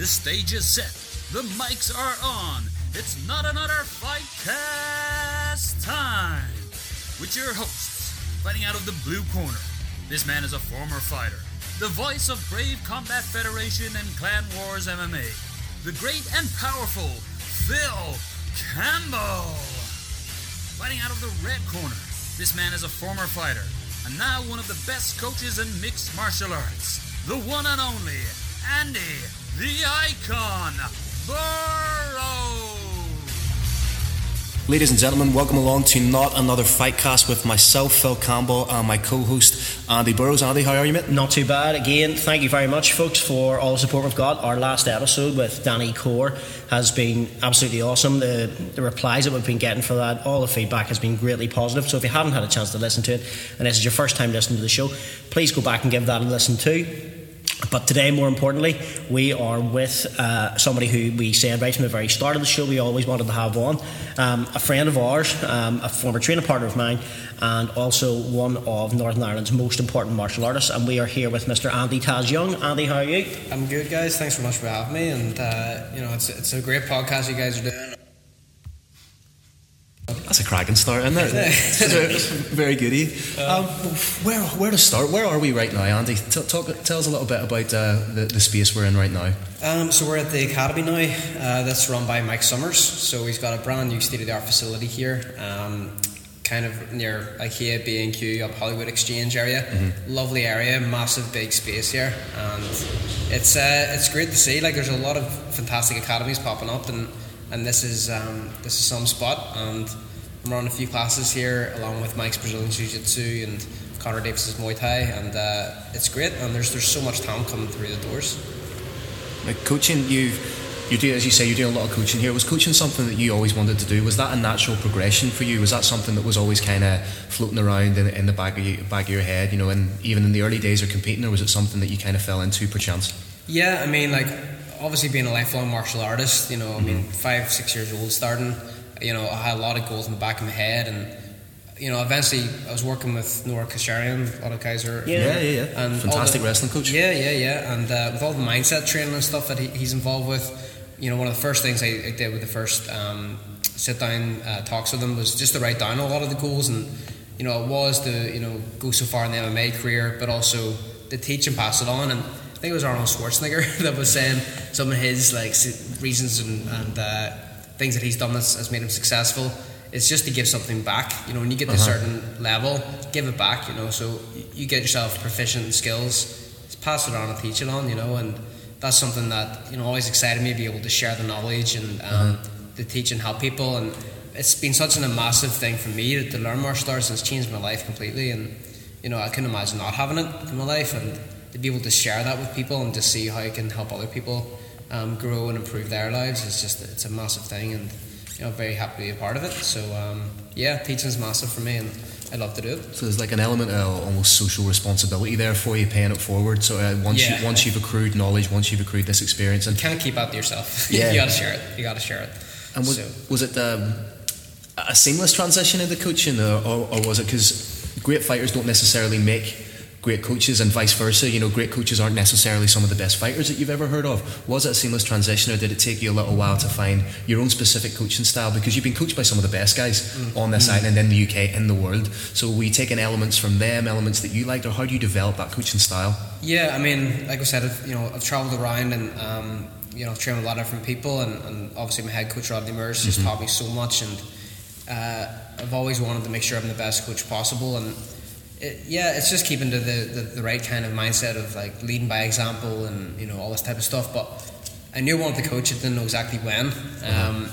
this stage is set. The mics are on. It's not another fight cast time. With your hosts, fighting out of the blue corner. This man is a former fighter, the voice of Brave Combat Federation and Clan Wars MMA, the great and powerful Phil Campbell. Fighting out of the red corner, this man is a former fighter and now one of the best coaches in mixed martial arts, the one and only Andy the Icon Burrow. Ladies and gentlemen, welcome along to not another fight cast with myself, Phil Campbell, and my co-host Andy Burrows. Andy, how are you, mate? Not too bad. Again, thank you very much, folks, for all the support we've got. Our last episode with Danny Core has been absolutely awesome. The, the replies that we've been getting for that, all the feedback has been greatly positive. So if you haven't had a chance to listen to it, and this is your first time listening to the show, please go back and give that a listen too. But today, more importantly, we are with uh, somebody who we said right from the very start of the show we always wanted to have on. Um, a friend of ours, um, a former training partner of mine, and also one of Northern Ireland's most important martial artists. And we are here with Mr. Andy Taz Young. Andy, how are you? I'm good, guys. Thanks so much for having me. And, uh, you know, it's, it's a great podcast you guys are doing. That's a cracking start, isn't it? it's very goody. Um, where, where to start? Where are we right now, Andy? T- talk, tell us a little bit about uh, the, the space we're in right now. Um, so we're at the academy now. Uh, that's run by Mike Summers. So he's got a brand new state-of-the-art facility here, um, kind of near IKEA, B and Q, up Holywood Exchange area. Mm-hmm. Lovely area, massive big space here, and it's uh, it's great to see. Like there's a lot of fantastic academies popping up, and and this is um, this is some spot and I'm running a few classes here along with Mike's Brazilian Jiu Jitsu and Connor Davis's Muay Thai, and uh, it's great. And there's there's so much talent coming through the doors. Like coaching, you you do as you say, you're doing a lot of coaching here. Was coaching something that you always wanted to do? Was that a natural progression for you? Was that something that was always kind of floating around in, in the back of you, back of your head? You know, and even in the early days of competing, or was it something that you kind of fell into perchance? Yeah, I mean, like obviously being a lifelong martial artist, you know, I mm-hmm. mean, five six years old starting you know, I had a lot of goals in the back of my head, and you know, eventually I was working with Nora Kasharian, a Kaiser. are yeah, yeah, yeah, and fantastic the, wrestling coach. Yeah, yeah, yeah, and uh, with all the mindset training and stuff that he, he's involved with, you know, one of the first things I, I did with the first um, sit down uh, talks with him was just to write down a lot of the goals, and you know, it was to you know go so far in the MMA career, but also to teach and pass it on, and I think it was Arnold Schwarzenegger that was saying some of his like reasons and, and uh, things that he's done that's, has made him successful. It's just to give something back. You know, when you get to uh-huh. a certain level, give it back. You know, so you get yourself proficient in skills, pass it on and teach it on. You know, and that's something that you know always excited me to be able to share the knowledge and um, uh-huh. to teach and help people. And it's been such an, a massive thing for me to, to learn martial arts. And it's changed my life completely. And you know, I couldn't imagine not having it in my life and to be able to share that with people and to see how I can help other people um, grow and improve their lives is just it's a massive thing, and you know, very happy to be a part of it. So um, yeah, teaching is massive for me, and I love to do it. So there's like an element of almost social responsibility there for you, paying it forward. So uh, once yeah. you, once you've accrued knowledge, once you've accrued this experience, and you can't keep out to yourself. Yeah. you got to share it. You got to share it. And was, so. was it um, a seamless transition into coaching, or, or, or was it because great fighters don't necessarily make great coaches and vice versa. You know, great coaches aren't necessarily some of the best fighters that you've ever heard of. Was it a seamless transition, or did it take you a little while to find your own specific coaching style? Because you've been coached by some of the best guys mm. on this mm. island, in the UK, in the world. So were you taking elements from them, elements that you liked, or how do you develop that coaching style? Yeah, I mean, like I said, I've, you know, I've travelled around and. Um, you know, trained with a lot of different people, and, and obviously my head coach Rodney Murs mm-hmm. taught me so much, and uh, I've always wanted to make sure I'm the best coach possible, and it, yeah, it's just keeping to the, the, the, right kind of mindset of like leading by example and you know all this type of stuff. But I knew I wanted to coach. Didn't know exactly when. Um,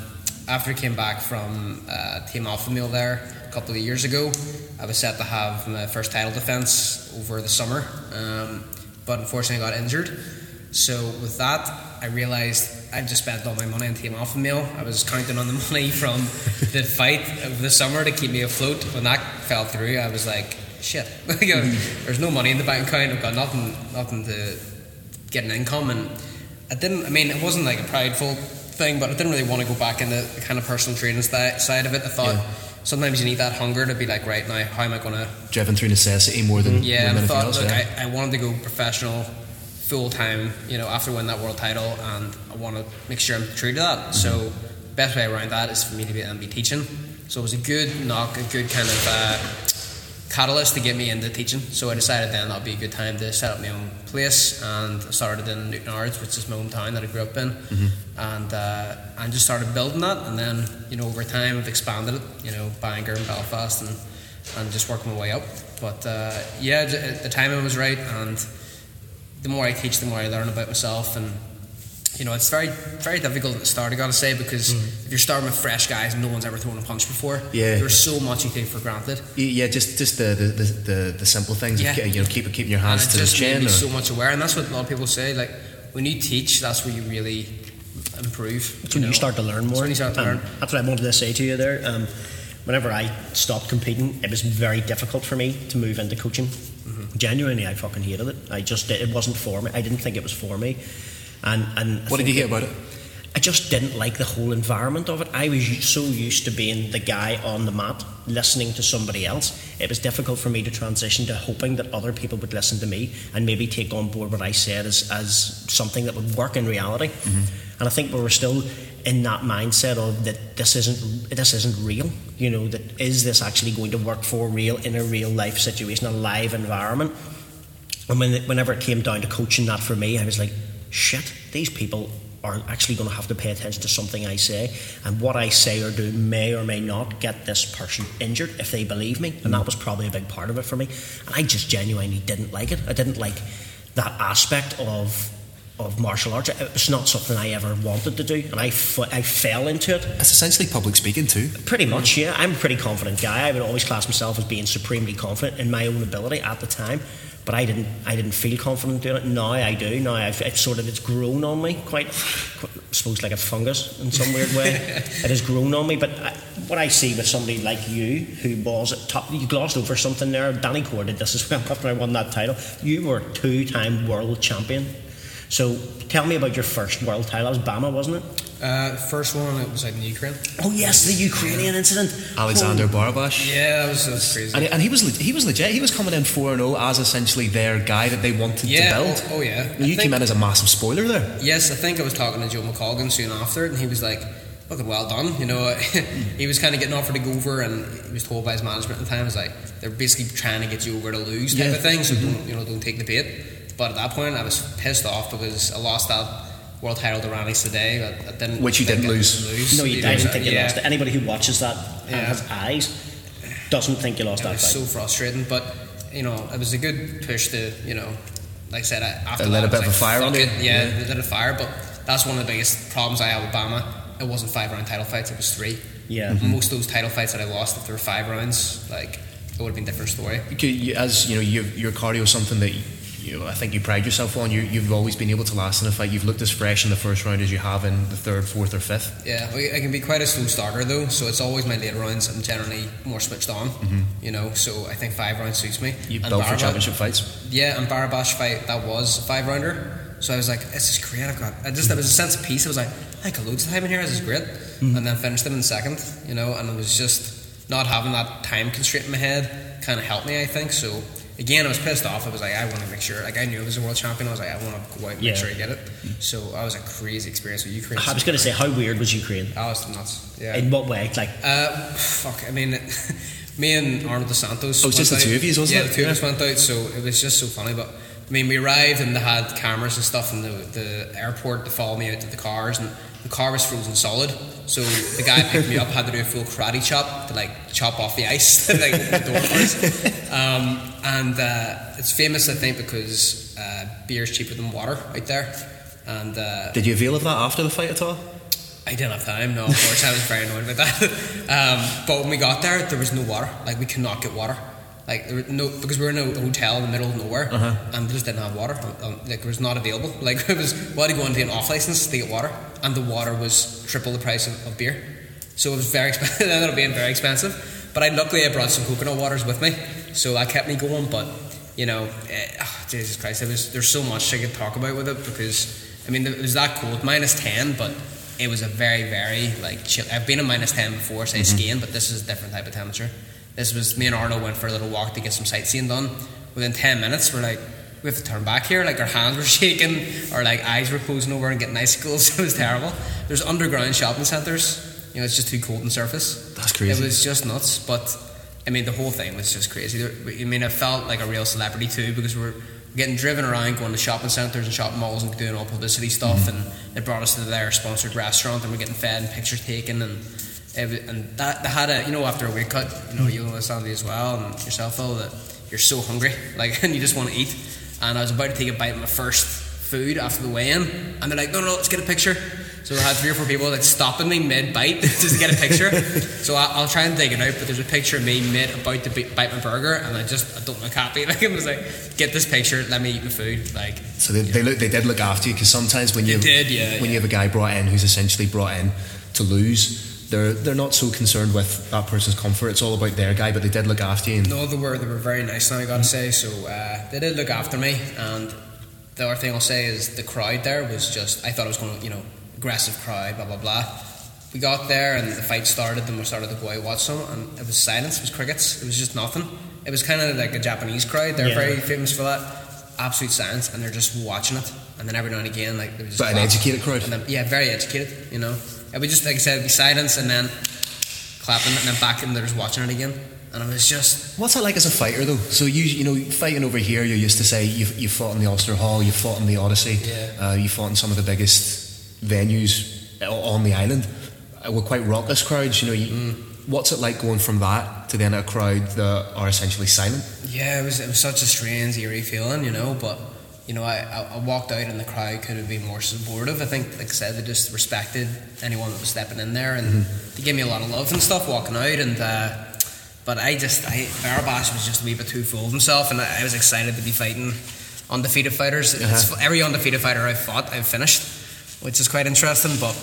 after I came back from uh, Team Alpha Male there a couple of years ago, I was set to have my first title defense over the summer, um, but unfortunately I got injured. So with that, I realised I just spent all my money on Team Alpha Male. I was counting on the money from the fight of the summer to keep me afloat. When that fell through, I was like, shit. there's no money in the bank account. I've got nothing, nothing to get an income, and I didn't. I mean, it wasn't like a prideful thing, but I didn't really want to go back into the kind of personal training side of it. I thought. Yeah. Sometimes you need that hunger to be like, right now, how am I going to? Driven through necessity more than yeah. More I thought, else, look, yeah. I, I wanted to go professional, full time. You know, after winning that world title, and I want to make sure I'm true to that. So, best way around that is for me to be, and be teaching. So it was a good knock, a good kind of uh, catalyst to get me into teaching. So I decided then that'd be a good time to set up my own place, and I started in Newtownards, which is my hometown that I grew up in, Mm-hmm. and uh, and just started building that. And then you know over time I've expanded it. You know Bangor and Belfast, and and just working my way up. But uh, yeah, the the timing was right, and the more I teach, the more I learn about myself and you know, it's very, very difficult at the start. I gotta say because if you're starting with fresh guys, and no one's ever thrown a punch before. Yeah. there's so much you take for granted. Yeah, just just the the, the, the, simple things. Yeah. Of, you know, keep keeping your And hands it to the chin. or- so much aware, and that's what a lot of people say. Like when you teach, that's where you really improve. That's when you start to learn more. That's when you start to Um, learn. That's what I wanted to say to you there. Um, whenever I stopped competing, it was very difficult for me to move into coaching. Mm-hmm. Genuinely, I fucking hated it. I just it wasn't for me. I didn't think it was for me. And and I what did you hear about it? I just didn't like the whole environment of it. I was so used to being the guy on the mat listening to somebody else. It was difficult for me to transition to hoping that other people would listen to me and maybe take on board what I said as, as something that would work in reality. Mm-hmm. And I think we were still in that mindset of that this isn't this isn't real. You know, that is this actually going to work for real in a real life situation, a live environment? And when whenever it came down to coaching that for me, I was like, shit, these people are actually going to have to pay attention to something I say, and what I say or do may or may not get this person injured if they believe me, and that was probably a big part of it for me. And I just genuinely didn't like it. I didn't like that aspect of of martial arts. It was not something I ever wanted to do, and I, f- I fell into it. It's essentially public speaking too. Pretty much, yeah. I'm a pretty confident guy. I would always class myself as being supremely confident in my own ability at the time. But I didn't. I didn't feel confident doing it. Now I do. Now I've, it's sort of it's grown on me quite, quite I suppose like a fungus in some weird way. it has grown on me. But I, what I see with somebody like you, who was at top, you glossed over something there. Danny Core did this as well after I won that title. You were two-time world champion. So tell me about your first world title. That was BAMMA, wasn't it? Uh, first one, it was out in the Ukraine. Oh yes, the Ukrainian incident. Alexander Barabash. Yeah, that was, that was crazy. And, he- and he was he was legit. He was coming in four and zero as essentially their guy that they wanted yeah, to build. Oh, oh yeah. you think- came in as a massive spoiler there. Yes, I think I was talking to Joe McColgan soon after and he was like, "Fucking well done." You know, he was kind of getting offered to go over, and he was told by his management at the time, "Was like they're basically trying to get you over to lose type Yeah. of thing, so don't you know don't take the bait." But at that point, I was pissed off because I lost that world title to Randy today. I, I didn't, Which you didn't lose. lose. No, you, know, I didn't think you yeah. lost it. Anybody who watches that and has eyes doesn't think you lost It that was fight. so frustrating, but you know, it was a good push to you know, like I said, I, after It lit that, a bit I of a fire like, under it." Yeah, Yeah. it lit a fire, but that's one of the biggest problems I had with BAMMA. It wasn't five round title fights; it was three. Yeah. Mm-hmm. most of those title fights that I lost, if there were five rounds, like it would have been a different story. You could- you- as you know, your your cardio is something that you know, I think you pride yourself on. You, you've always been able to last in a fight. You've looked as fresh in the first round as you have in the third, fourth, or fifth. Yeah, I can be quite a slow starter though, so it's always my later rounds. I'm generally more switched on, mm-hmm. you know. So I think five rounds suits me. You And built for championship fights. Yeah, and Barabash fight that was a five rounder. So I was like, this is great. I've got. I just there was a sense of peace. I was like, I got loads of time in here. This is great. Mm-hmm. And then finished them in second. You know, and it was just not having that time constraint in my head kind of helped me. I think so. Again, I was pissed off. I was like, I want to make sure. Like I knew I was a world champion. I was like, I want to go out and Yeah. make sure I get it. So I was a crazy experience with Ukraine. I was going to say, how weird was Ukraine? I was nuts. Yeah. In what way? Like, Uh, fuck. I mean, me and Arnold dos Santos. Oh, was just went the two of yous, wasn't yeah, it? the two of us went out, so it was just so funny. But I mean, we arrived and they had cameras and stuff in the, the airport to follow me out to the cars, and the car was frozen solid. So the guy picked me up had to do a full karate chop to like chop off the ice, like the door. Um, and uh, it's famous, I think, because uh, beer is cheaper than water out there. And uh, Did you avail of that after the fight at all? I didn't have time. No, of course, I was very annoyed about that. Um, but when we got there, there was no water. Like we could not get water. Like there no because we were in a hotel in the middle of nowhere, and we just didn't have water. Um, like it was not available. Like it was we had to go into an off license to get water, and the water was triple the price of, of beer. So it was very expensive. it ended up being very expensive. But I luckily I brought some coconut waters with me, so that kept me going. But you know, eh, ah, Jesus Christ, it was there's so much I could talk about with it because I mean it was that cold, minus ten, but it was a very very like chill. I've been in minus ten before, say skiing, but this is a different type of temperature. This was me and Arno went for a little walk to get some sightseeing done. Within ten minutes, we're like, we have to turn back here. Like our hands were shaking, our like eyes were closing over and getting icicles. It was terrible. There's underground shopping centres. You know, it's just too cold in surface. That's crazy. It was just nuts. But I mean, the whole thing was just crazy. I mean, I felt like a real celebrity too because we're getting driven around, going to shopping centres and shopping malls and doing all publicity stuff. Mm-hmm. And it brought us to their sponsored restaurant, and we're getting fed and pictures taken and. And that they had a you know after a weight cut you know you know Sandy as well and yourself though that you're so hungry like and you just want to eat. And I was about to take a bite of my first food after the weigh-in and they're like no no let's get a picture. So I had three or four people like stopping me mid bite just to get a picture. So I, I'll try and dig it out but there's a picture of me mid about to bi- bite my burger and I just I don't look happy. Like it was like get this picture let me eat my food like So they, they look they did look after you because sometimes when you did, yeah, when yeah. you have a guy brought in who's essentially brought in to lose, they're they're not so concerned with that person's comfort. It's all about their guy, but they did look after you. And No, they were they were very nice. Now I got to say, so uh, they did look after me. And the other thing I'll say is the crowd there was just I thought it was going to you know aggressive crowd, blah blah blah. We got there and the fight started, and we started to go out watch some, and it was silence. It was crickets. It was just nothing. It was kind of like a Japanese crowd. They're Yeah. very famous for that. Absolute silence, and they're just watching it. And then every now and again, like, they would just But an educated crowd. And then, yeah, very educated. You know, it would just like I said, it'd be silence, and then clapping, and then back, and they're just watching it again. And it was just What's that like as a fighter though? So you you know fighting over here, you're used to say you you fought in the Ulster Hall, you fought in the Odyssey, Yeah. uh, you fought in some of the biggest venues on the island. Uh, We're quite raucous crowds, you know. You, Mm. What's it like going from that to then a crowd that are essentially silent? Yeah, it was it was such a strange, eerie feeling, you know. But you know, I, I, walked out and the crowd could have been more supportive. I think, like I said, they just respected anyone that was stepping in there, and they gave me a lot of love and stuff walking out. And uh, but I just, I Barabash was just a wee bit too full of himself, and I, I was excited to be fighting undefeated fighters. It's, every undefeated fighter I've fought, I've finished, which is quite interesting. But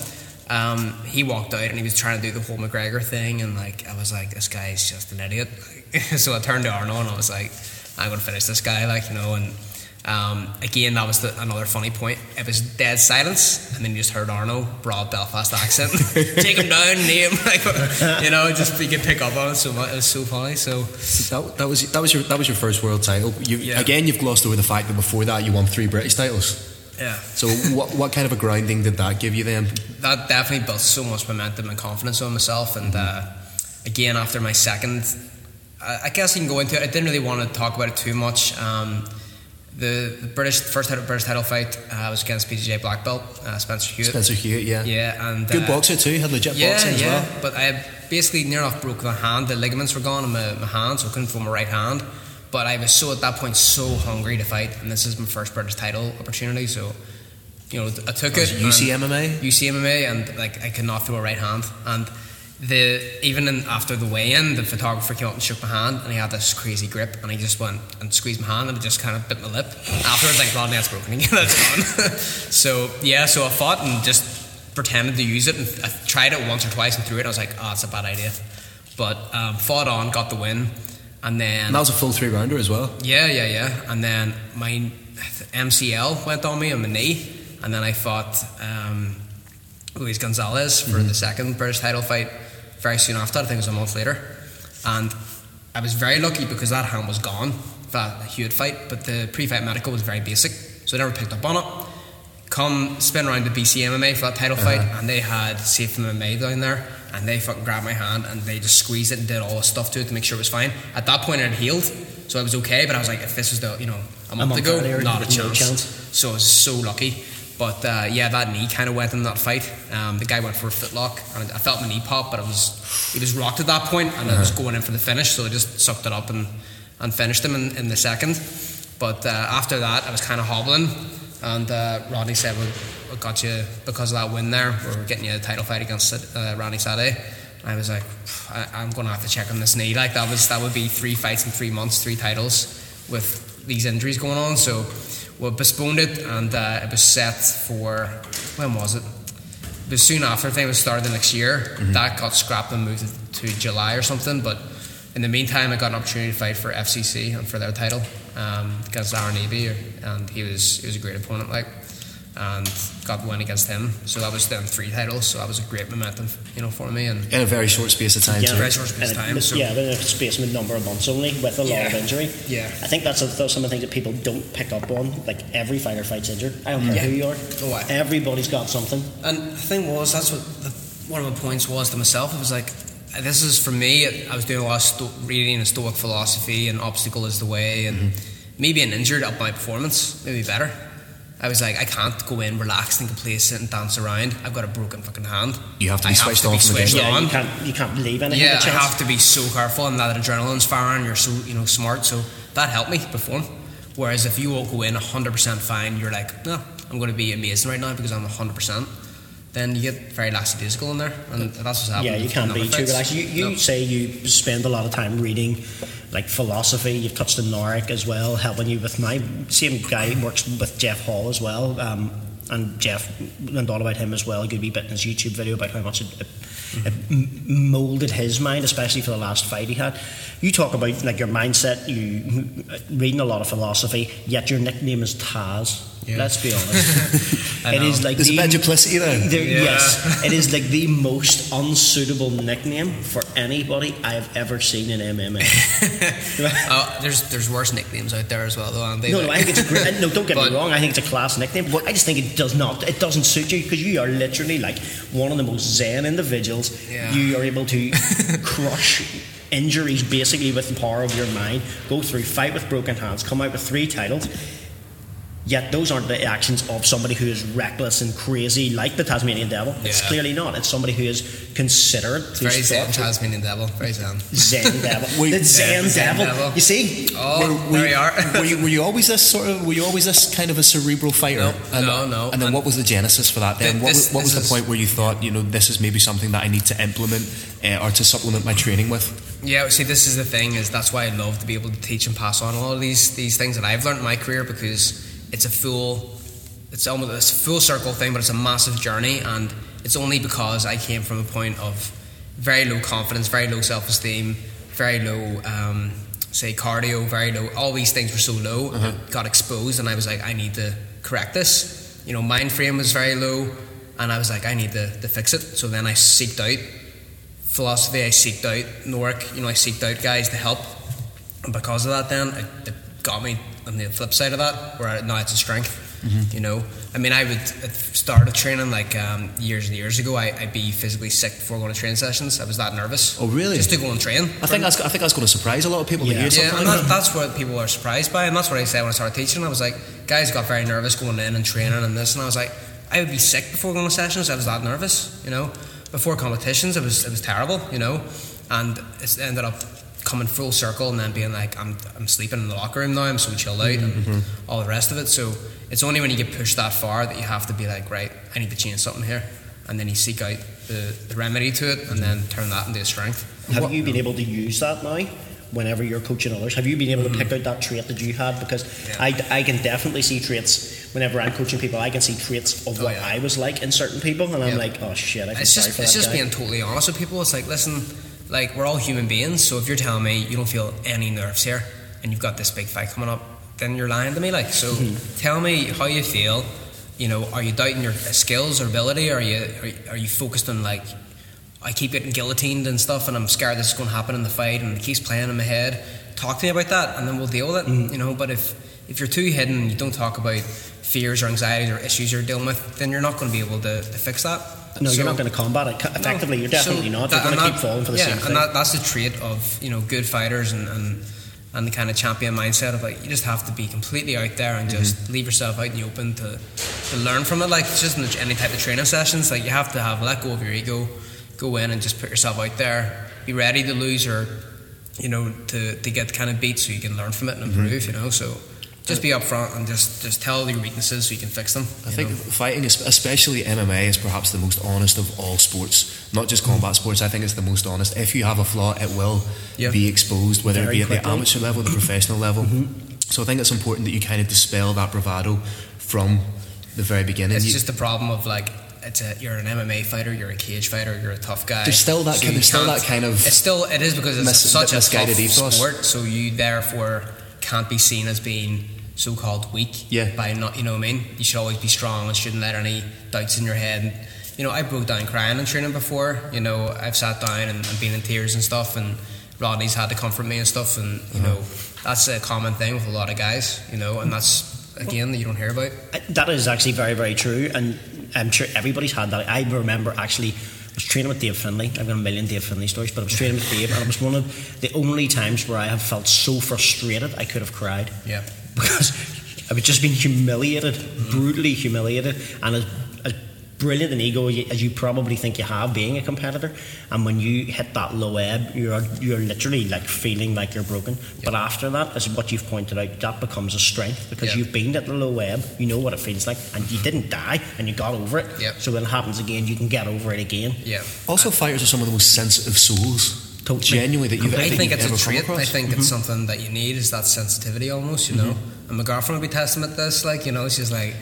um, he walked out and he was trying to do the whole McGregor thing, and like I was like, this guy's just an idiot. so I turned to Arno and I was like, I'm gonna finish this guy, like you know. And um, again, that was the, another funny point. It was dead silence, and then you just heard Arno, broad Belfast accent, take him down, name, like you know, just you could pick up on it so much. It was so funny. So That, that was that was your that was your first world title. You, Yeah. Again, you've glossed over the fact that before that you won three British titles. yeah. So what what kind of a grounding did that give you then? that definitely built so much momentum and confidence on myself. And uh, again, after my second, I, I guess you can go into it. I didn't really want to talk about it too much. Um, the, the British first title, British title fight uh, was against BJJ black belt uh, Spencer Hewitt. Spencer Hewitt, yeah. Yeah, and Good uh, boxer too. Had legit Yeah, boxing as yeah. well. But I basically near enough broke my hand. The ligaments were gone in my, my hand, so I couldn't feel my right hand. But I was so at that point so hungry to fight, and this is my first British title opportunity. So, you know, I took Was it. it UC MMA? UCMMA, and like I could not throw a right hand. And the even in, after the weigh-in, the photographer came up and shook my hand, and he had this crazy grip, and he just went and squeezed my hand, and it just kind of bit my lip. Afterwards, like, well, that's broken again, that's gone. so yeah, so I fought and just pretended to use it, and I tried it once or twice and threw it. And I was like, oh, it's a bad idea. But um, fought on, got the win, and then And that was a full three rounder as well. yeah, yeah, yeah. And then my MCL went on me on my knee, and then I fought um, Luis Gonzalez for the mm-hmm. second British title fight very soon after. I think it was a month later, and I was very lucky because that hand was gone for that Hewitt fight, but the pre-fight medical was very basic, so I never picked up on it. Come spin around the BC MMA for that title fight, uh-huh. and they had Safe MMA down there, and they fucking grabbed my hand and they just squeezed it and did all the stuff to it to make sure it was fine. At that point, it had healed, so I was okay. But I was like, if this was the you know a month, month ago, not a chance. chance. So I was so lucky. But uh, yeah, that knee kind of went in that fight. Um, the guy went for a footlock, and I felt my knee pop, but it was he was rocked at that point, and I was going in for the finish, so I just sucked it up and, and finished him in, in the second. But uh, after that, I was kind of hobbling, and uh, Rodney said, "We we got you because of that win there. We're getting you a title fight against uh, Sade." I was like, I, "I'm going to have to check on this knee. Like that was that would be three fights in three months, three titles with these injuries going on." So we postponed it, and uh, it was set for when was it? It was soon after. I think it was started the next year. That got scrapped and moved to July or something. But in the meantime, I got an opportunity to fight for FCC and for their title um, against Aaron Eby, and he was he was a great opponent. Like, and got the win against him. So that was then three titles. So that was a great momentum, you know, for me. And in a very short space of time. Yeah, too. very short space of time. So yeah, within a space of a number of months only with a lot of injury. Yeah. I think that's a, those some of the things that people don't pick up on. Like every fighter fights injured. I don't care Yeah. who you are. Oh, aye. Everybody's got something. And the thing was, that's what the, one of my points was to myself. It was like, this is for me. I was doing a lot of sto- reading and Stoic philosophy, and obstacle is the way, and mm-hmm. me being injured up my performance maybe better. I was like, I can't go in relaxed and complacent and dance around. I've got a broken fucking hand. You have to be I switched have to on be switched. Yeah, on. you can't you can't leave anything Yeah, to I chance. have to be so careful, and that adrenaline's firing. You're so you know smart, so that helped me perform. Whereas if you all go in 100% fine, you're like, no, I'm going to be amazing right now because I'm 100%. Then you get very lackadaisical in there, and that's what's happening. Yeah, you can't be too relaxed. You, you No. say you spend a lot of time reading, like philosophy. You've touched on Noric as well, helping you with my same guy works with Jeff Hall as well. Um, and Jeff learned all about him as well. A good wee bit in his YouTube video about how much it, it, it m- molded his mind, especially for the last fight he had. You talk about like your mindset, you reading a lot of philosophy, yet your nickname is Taz. Yeah. Let's be honest. It is like There's a the- duplicity Yeah. Yes, it is like the most unsuitable nickname for anybody I have ever seen in MMA. Uh, there's there's worse nicknames out there as well, though. Andy. no, no, I think it's great. No, don't get But- me wrong. I think it's a class nickname. But I just think it does not. It doesn't suit you because you are literally like one of the most zen individuals. Yeah. You are able to crush injuries basically with the power of your mind. Go through, fight with broken hands, come out with three titles. Yet those aren't the actions of somebody who is reckless and crazy like the Tasmanian Devil. It's clearly not. It's somebody who is considerate. very who's zen. Tasmanian devil, very zen. Zen devil. Wait, the Zen, yeah, Zen devil. devil. You see? Oh, were, there we are. were, you, were you always this sort of? Were you always this kind of a cerebral fighter? No, and, no, no. And then And what was the genesis for that? Then Th- what, this- was, what was this the point where you thought, you know, this is maybe something that I need to implement uh, or to supplement my training with? Yeah, see, this is the thing is that's why I love to be able to teach and pass on a lot of these these things that I've learned in my career because it's a full, it's almost a full circle thing, but it's a massive journey, and it's only because I came from a point of very low confidence, very low self esteem, very low. Um, Say cardio, very low. All these things were so low, it got exposed, and I was like, I need to correct this. You know, mind frame was very low, and I was like, I need to, to fix it. So then I seeked out philosophy I seeked out, Noric, you know, I seeked out guys to help. And because of that, then, it, it got me on the flip side of that, where now it's a strength. You know, I mean, I would at start of training like um, years and years ago. I, I'd be physically sick before going to training sessions. I was that nervous. Oh, really? Just to go and train. I think that's I think that's going to surprise a lot of people to Yeah. Yeah, like that. that's what people are surprised by, and that's what I said when I started teaching. I was like, guys got very nervous going in and training and this, and I was like, I would be sick before going to sessions. I was that nervous, you know. Before competitions, it was it was terrible, you know, and it ended up coming full circle and then being like, I'm I'm sleeping in the locker room now. I'm so chilled out and mm-hmm. all the rest of it. So it's only when you get pushed that far that you have to be like, right, I need to change something here, and then you seek out the, the remedy to it, and then turn that into a strength. Have you been able to use that now? Whenever you're coaching others, have you been able to pick mm-hmm. out that trait that you had? Because Yeah. I, I can definitely see traits whenever I'm coaching people. I can see traits of Oh, what yeah. I was like in certain people, and I'm Yeah. like, oh shit, I feel it's sorry just for it's that just guy. being totally honest with people. It's like, listen, like we're all human beings. So if you're telling me you don't feel any nerves here, and you've got this big fight coming up, then you're lying to me. Like, so Mm-hmm. tell me how you feel. You know, are you doubting your skills or ability? Or are you are, you- are you focused on like I keep getting guillotined and stuff, and I'm scared this is going to happen in the fight, and it keeps playing in my head. Talk to me about that, and then we'll deal with it. Mm-hmm. You know, but if if you're too hidden, you don't talk about fears or anxieties or issues you're dealing with, then you're not going to be able to, to fix that. no, So- you're not going to combat it effectively. no. You're definitely So not. You're going to keep falling for the yeah, same thing. and that, that's the trait of you know good fighters and, and and the kind of champion mindset of like you just have to be completely out there and just Mm-hmm. leave yourself out in the open to to learn from it. Like it's just in any type of training sessions, like you have to have let go of your ego, go in and just put yourself out there, be ready to lose or you know to to get kind of beat so you can learn from it and Mm-hmm. improve. You know, so. Just be upfront and just, just tell your weaknesses so you can fix them. I think know. fighting, especially MMA, is perhaps the most honest of all sports. Not just combat sports. I think it's the most honest. If you have a flaw, it will Yeah. be exposed, whether Very it be at the amateur level, the professional level. Mm-hmm. So I think it's important that you kind of dispel that bravado from the very beginning. It's You- just the problem of like it's a, you're an MMA fighter, you're a cage fighter, you're a tough guy. There's still that kind- you there's still that kind of It's still it is because it's mis- such a misguided tough ethos. sport. So you therefore can't be seen as being so-called weak Yeah. by not, you know what I mean? You should always be strong and shouldn't let any doubts in your head. And, you know, I broke down crying in training before. You know, I've sat down and, and been in tears and stuff, and Rodney's had to comfort me and stuff. And you uh-huh. know, that's a common thing with a lot of guys. You know, and that's again that you don't hear about. That is actually very, very true, and I'm sure everybody's had that. I remember actually. I was training with Dave Finley. I've got a million Dave Finley stories, but I was training with Dave, and it was one of the only times where I have felt so frustrated I could have cried Yeah. because I was just being humiliated, brutally humiliated, and as brilliant an ego as you probably think you have being a competitor, and when you hit that low ebb, you're you're literally like feeling like you're broken. But after that, as what you've pointed out, that becomes a strength because Yeah. you've been at the low ebb, you know what it feels like, and you mm-hmm. didn't die, and you got over it. Yep. So when it happens again, you can get over it again. Yeah. Also, fighters are some of the most sensitive souls. Totally. Genuinely, that you've, I that think it's ever a trait. I think it's mm-hmm. something that you need is that sensitivity almost, you know. Mm-hmm. And my girlfriend would be testament to this, like, you know, she's like,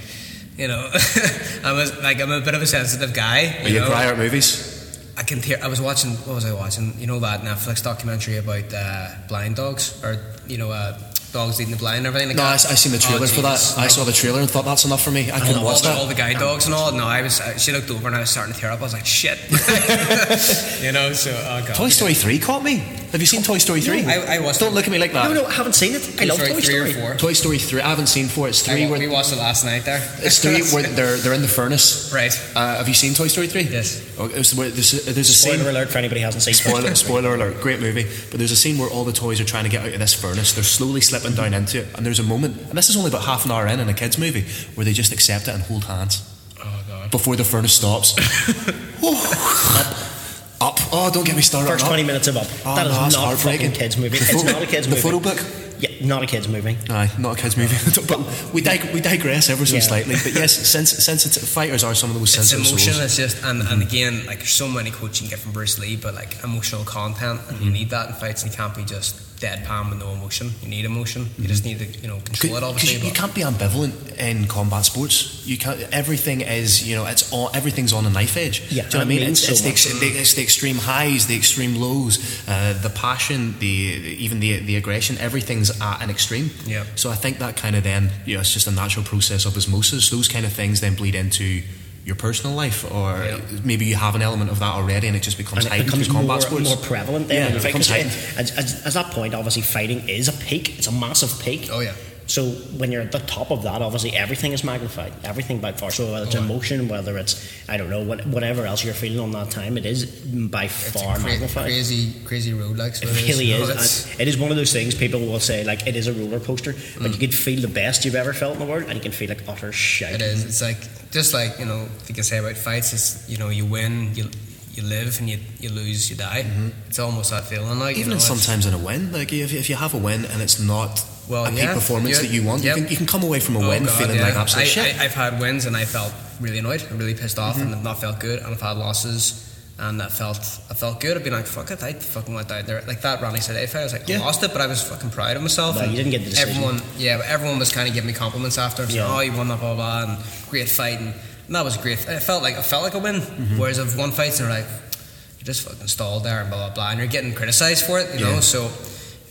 you know, I'm a, like I'm a bit of a sensitive guy. Are you know? cry at movies? I can hear. I was watching. What was I watching? You know that Netflix documentary about uh, blind dogs, or you know, uh, dogs eating the blind and everything. Like No, I, I seen the trailer Oh, for that. I saw the trailer and thought that's enough for me. I couldn't all, watch that. all the guide dogs and all. No, I was. I, she looked over and I was starting to tear up. I was like, shit. you know. So, oh god. Toy Story 3 caught me. Have you seen Toy Story 3? I, I watched. Don't look at me like that. No, no, I haven't seen it. I Toy love Story Toy three Story. or four. Toy Story 3. I haven't seen 4. It's 3 I, where we watched it last night there. it's 3 where they're, they're in the furnace. Right. Uh, have you seen Toy Story 3? Yes. Oh, it was where there's a, there's a Spoiler scene. alert for anybody who hasn't seen Toy Spoiler, Story. spoiler alert, great movie. But there's a scene where all the toys are trying to get out of this furnace. They're slowly slipping down into it. And there's a moment, and this is only about half an hour in in a kid's movie, where they just accept it and hold hands Oh god. before the furnace stops. up. Up. Oh, don't get me started. on First up. 20 minutes of Up. Oh, that is no, that's not a fucking kids movie. The It's photo- not a kids the movie. The photo book? Yeah, not a kids movie. Aye, not a kids' movie, but we dig- we digress ever so Yeah. slightly. But yes, sens- sensitive fighters are some of the most It's sensitive emotion. souls. It's just and, and again, like there's so many quotes you can get from Bruce Lee, but like emotional content, and you mm-hmm. need that in fights. And you can't be just deadpan with no emotion. You need emotion. You just need to you know control it. Because Obviously, you, you can't be ambivalent in combat sports. You can't. Everything is, you know, it's all. Everything's on a knife edge. Yeah, Do you know what I mean? means It's, it's, the, ex- the, it's the extreme highs, the extreme lows, uh, the passion, the even the the aggression. Everything's at an extreme. Yeah. So I think that kind of then, you know, it's just a natural process of osmosis. Those kind of things then bleed into your personal life, or Yeah. maybe you have an element of that already, and it just becomes and it becomes more, sports. more prevalent then. Yeah, it becomes. As, as, as that point, obviously, fighting is a peak. It's a massive peak. Oh yeah. So when you're at the top of that, obviously everything is magnified. Everything by far. So whether it's Oh, emotion, whether it's I don't know what, whatever else you're feeling on that time, it is by far cra- magnified. crazy, crazy road. Like so It it really is. it is one of those things people will say like it is a roller coaster, but Mm. you can feel the best you've ever felt in the world, and you can feel like utter shit. It is. It's like just like you know you can say about fights. is you know you win, you you live, and you you lose, you die. It's almost that feeling like Even you know, sometimes in a win, like if, if you have a win and it's not Well, a peak performance yeah, that you want, yep. you, can, you can come away from a Oh, win God, feeling yeah. like absolute I, shit. I, I've had wins and I felt really annoyed, and really pissed off, and I've not felt good. And I've had losses, and I felt I felt good. I've been like, fuck it, I fucking went out there like that. Ronnie said, if I was like, Yeah. I lost it, but I was fucking proud of myself. And you didn't get the decision. Everyone, yeah, but everyone was kind of giving me compliments after. Saying, Yeah. oh, you won that, blah blah, blah, and great fight, and, and that was great. It felt like I felt like a win. Mm-hmm. Whereas I've won fights and they're like, you just fucking stalled there and blah blah blah, and you're getting criticised for it, you Yeah. know. So yeah,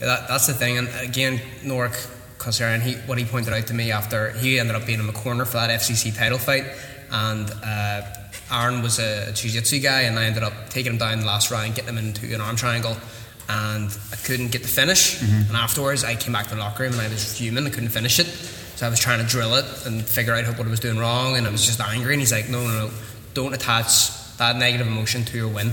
that, that's the thing. And again, Nork Conceran, he what he pointed out to me after he ended up being in the corner for that FCC title fight, and uh, Aaron was a jiu-jitsu guy, and I ended up taking him down the last round, getting him into an arm triangle. And I couldn't get the finish. And afterwards, I came back to the locker room and I was fuming. I couldn't finish it. So I was trying to drill it and figure out what I was doing wrong. And I was just angry. And he's like, no, no, no. Don't attach that negative emotion to your win.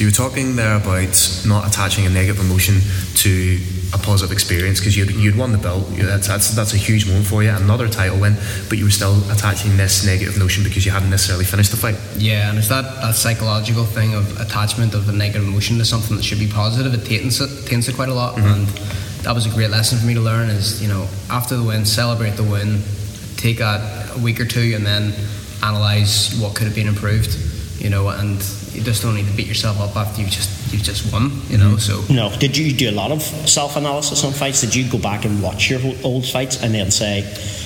So you were talking there about not attaching a negative emotion to a positive experience because you'd, you'd won the belt. That's, that's, that's a huge moment for you, another title win, but you were still attaching this negative notion because you hadn't necessarily finished the fight. Yeah, and it's that, that psychological thing of attachment of a negative emotion to something that should be positive. It taints it, taints it quite a lot, mm-hmm. and that was a great lesson for me to learn. Is you know after the win, celebrate the win, take a, a week or two, and then analyze what could have been improved. You know, and you just don't need to beat yourself up after you've just you've just won. You know, mm. so No. Did you do a lot of self analysis on fights? Did you go back and watch your old fights and then say,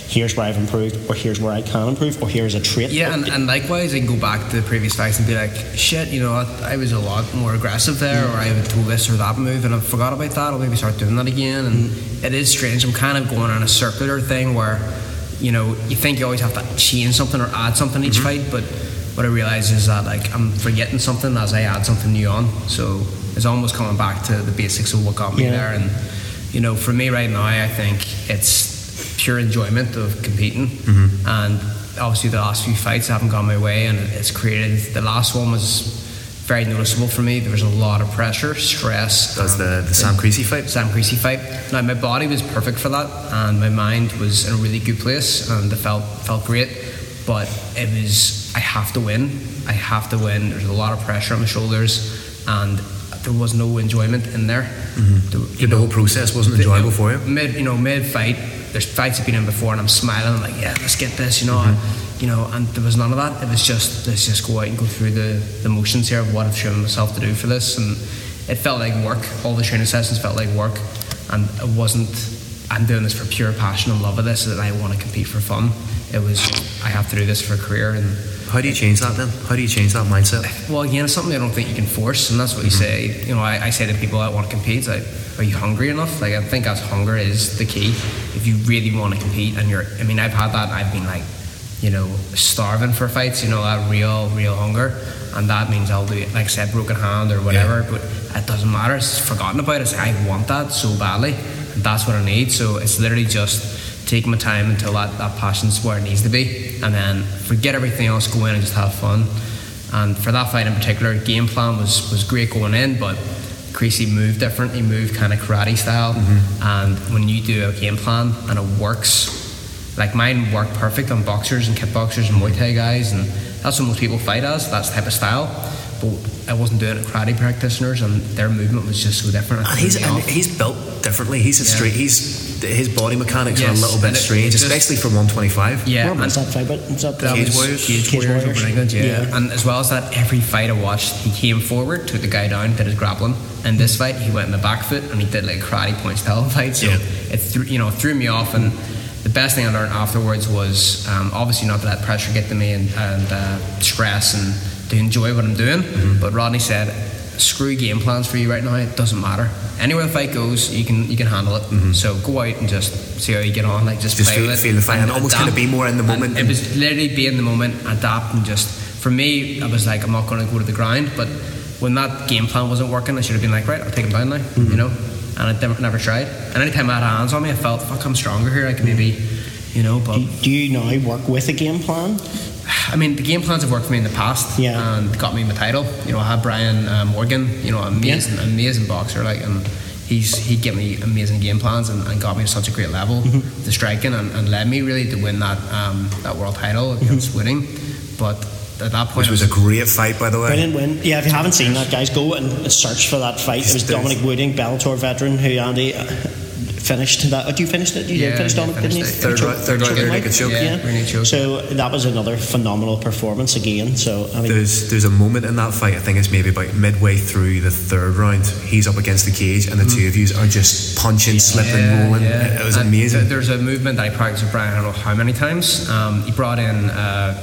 here's where I've improved, or here's where I can improve, or here's a trait? Yeah, and, and likewise, I can go back to the previous fights and be like, shit, you know, I, I was a lot more aggressive there, mm. or I would do this or that move, and I forgot about that. I'll maybe start doing that again. And mm. it is strange. I'm kind of going on a circular thing where, you know, you think you always have to change something or add something each mm-hmm. fight, but what I realize is that like I'm forgetting something as I add something new on. So it's almost coming back to the basics of what got me Yeah. there. And you know, for me right now, I think it's pure enjoyment of competing. Mm-hmm. And obviously, the last few fights haven't gone my way, and it's created. The last one was very noticeable for me. There was a lot of pressure, stress. That's and the, the Sam Creasey fight. Sam Creasey fight. Now my body was perfect for that, and my mind was in a really good place, and it felt felt great. But it was I have to win. I have to win. There's a lot of pressure on my shoulders, and there was no enjoyment in there. Mm-hmm. The, The whole process wasn't enjoyable for you. Mid, you know, mid fight. There's fights I've been in before, and I'm smiling. I'm like, yeah, let's get this. You know, and, mm-hmm. you know, and there was none of that. It was just let's just go out and go through the, the motions here of what I've shown myself to do for this, and it felt like work. All the training sessions felt like work, and it wasn't. I'm doing this for pure passion and love of this, and I want to compete for fun. It was I have to do this for a career, and How do you change that then? How do you change that mindset? well, again, it's something I don't think you can force, and that's what you mm-hmm. say. You know, I, I say to people that want to compete, like, are you hungry enough? Like, I think that's hunger is the key. If you really want to compete, and you're, I mean, I've had that. I've been like, you know, starving for fights. You know, that real, real hunger, and that means I'll do, like I said, broken hand or whatever. But it doesn't matter. It's forgotten about. It's like, I want that so badly, and that's what I need. So it's literally just taking my time until that, that passion's where it needs to be and then forget everything else go in and just have fun. And for that fight in particular game plan was, was great going in but Creasey moved different. He moved kind of karate style. Mm-hmm. And when you do a game plan and it works like mine worked perfect on boxers and kickboxers and Muay Thai guys and that's what most people fight as that's type of style but I wasn't doing it with karate practitioners and their movement was just so different And he's It threw me and he's built differently. He's a Yeah. straight. He's his body mechanics are a little bit strange, just- especially for 125. yeah Where and- that fight? But was that, That Cage was Warriors? Cage, Cage Warriors, Warriors. over England, yeah. Yeah. And as well as that, every fight I watched, he came forward, took the guy down, did his grappling. And this fight, he went in the back foot and he did like karate point style fight. So Yeah. it threw, you know threw me off. And the best thing I learned afterwards was um, obviously not to let pressure get to me and, and uh, stress and to enjoy what I'm doing. Mm-hmm. But Rodney said, "Screw game plans for you right now. It doesn't matter. Anywhere the fight goes, you can you can handle it. So go out and just see how you get on. Like just, Mm-hmm. Just play feel- with it feel the fight and almost kinda be more in the And moment It and- was literally be in the moment, adapt, and just for me, I was like, I'm not going to go to the ground. But when that game plan wasn't working, I should have been like, right, I'll take him down now, Mm-hmm. you know. And I never, never tried. And anytime I had hands on me, I felt, fuck, I'm stronger here. I can maybe, you know. But do, do you now work with a game plan? I mean, the game plans have worked for me in the past, Yeah. and got me my title. You know, I had Brian uh, Morgan, you know, amazing, amazing boxer, like, and he's he gave me amazing game plans and, and got me to such a great level Mm-hmm. to striking and, and led me really to win that um, that world title against winning. But at that point, Which was a great fight, by the way. Brilliant win. Yeah, if you haven't seen that, guys, go and search for that fight. It was Dominic Wooding, Bellator veteran, who Andy uh, finished that. Oh, you finished it? You Yeah, did finish yeah, Dominic, didn't you? finished it. Third round- third round Choke rear him naked out? choke. Yeah, rear choke. So that was another phenomenal performance again. So I mean, There's there's a moment in that fight. I think it's maybe about midway through the third round. He's up against the cage, and the two of you are just punching, slipping, rolling. It, it was And amazing. th- There's a movement that I practiced with Brian. I don't know how many times. Um, he brought in uh,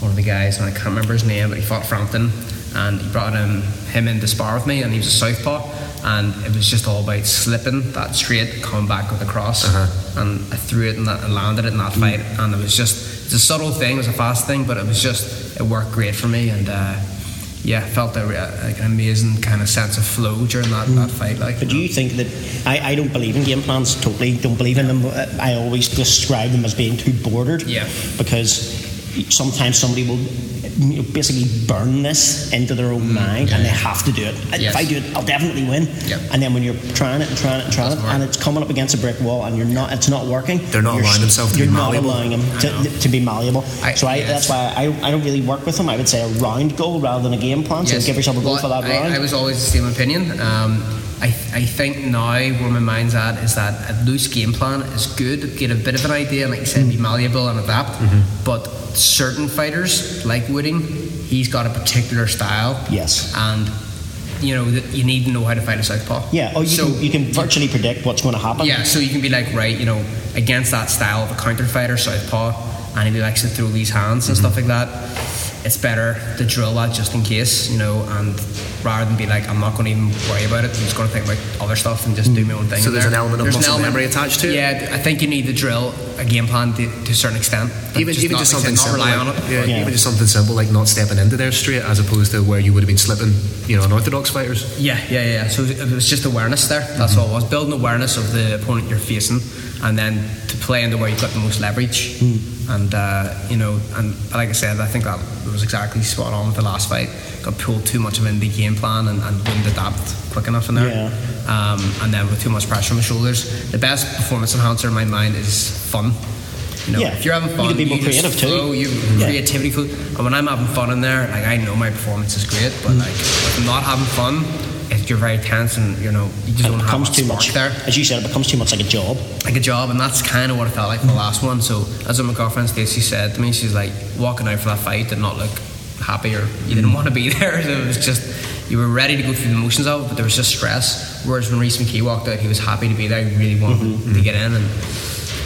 one of the guys, and I can't remember his name, but he fought Frampton, and he brought in him in to spar with me, and he was a southpaw, and it was just all about slipping that straight, coming back with a cross, Uh-huh. and I threw it and, that, and landed it in that fight, and it was just it's a subtle thing, it was a fast thing, but it was just it worked great for me, and. Uh, yeah, felt a, like an amazing kind of sense of flow during that, that fight. Like, But do you think that I, I don't believe in game plans? Totally don't believe in them. I always describe them as being too bordered. Yeah. Because sometimes somebody will you know, basically burn this into their own mind, and they have to do it. Mm, Yes. If I do it, I'll definitely win. Yeah. And then when you're trying it and trying it and trying it, and it's coming up against a brick wall, and you're not, it's not working. They're not you're allowing themselves to be malleable. You're not allowing them to, to be malleable. I- so I, yes. that's why I, I don't really work with them. I would say a round goal rather than a game plan. So Yes. give yourself a goal Well, for that I, round. I was always the same opinion. Um, I, I think now where my mind's at is that a loose game plan is good, get a bit of an idea, and like you said, be malleable and adapt. Mm-hmm. But certain fighters, like Wooding, he's got a particular style. Yes. And you know you need to know how to fight a southpaw. Yeah, oh, you, So- can, you can virtually predict what's going to happen. Yeah, so you can be like, right, you know, against that style of a counter fighter, southpaw, and he likes to throw these hands and stuff like that. It's better to drill that just in case, you know, and rather than be like, I'm not going to even worry about it. I'm just going to think about other stuff and just do my own thing. So there's there. an element of There's muscle element- memory attached to it? Yeah, I think you need to drill a game plan to, to a certain extent. But even even not, just something simple, not rely like, on it. Yeah, Yeah. even just something simple like not stepping into there straight, as opposed to where you would have been slipping, you know, unorthodox fighters. Yeah, yeah, yeah. So it was just awareness there. That's all it was. Building awareness of the opponent you're facing, and then to play into where you've got the most leverage. And uh, you know, and like I said, I think that was exactly spot on with the last fight. Got pulled too much of in the game plan and, and wouldn't adapt quick enough in there. Yeah. Um, and then with too much pressure on my shoulders, the best performance enhancer in my mind is fun. You know, Yeah. if you're having fun, You can be more creative too. flow, you Yeah. creativity flow. And when I'm having fun in there, like I know my performance is great, but Mm. like if I'm not having fun, if you're very tense and you know you just And don't it have becomes that too much. there, As you said, it becomes too much like a job. like a job, and that's kind of what it felt like for the last one. So as my girlfriend Stacey said to me, she's like walking out for that fight and not look happy or you didn't want to be there. So it was just you were ready to go through the motions of it, but there was just stress. Whereas when Rhys McKee walked out, he was happy to be there. He really wanted mm-hmm, to mm-hmm. get in, and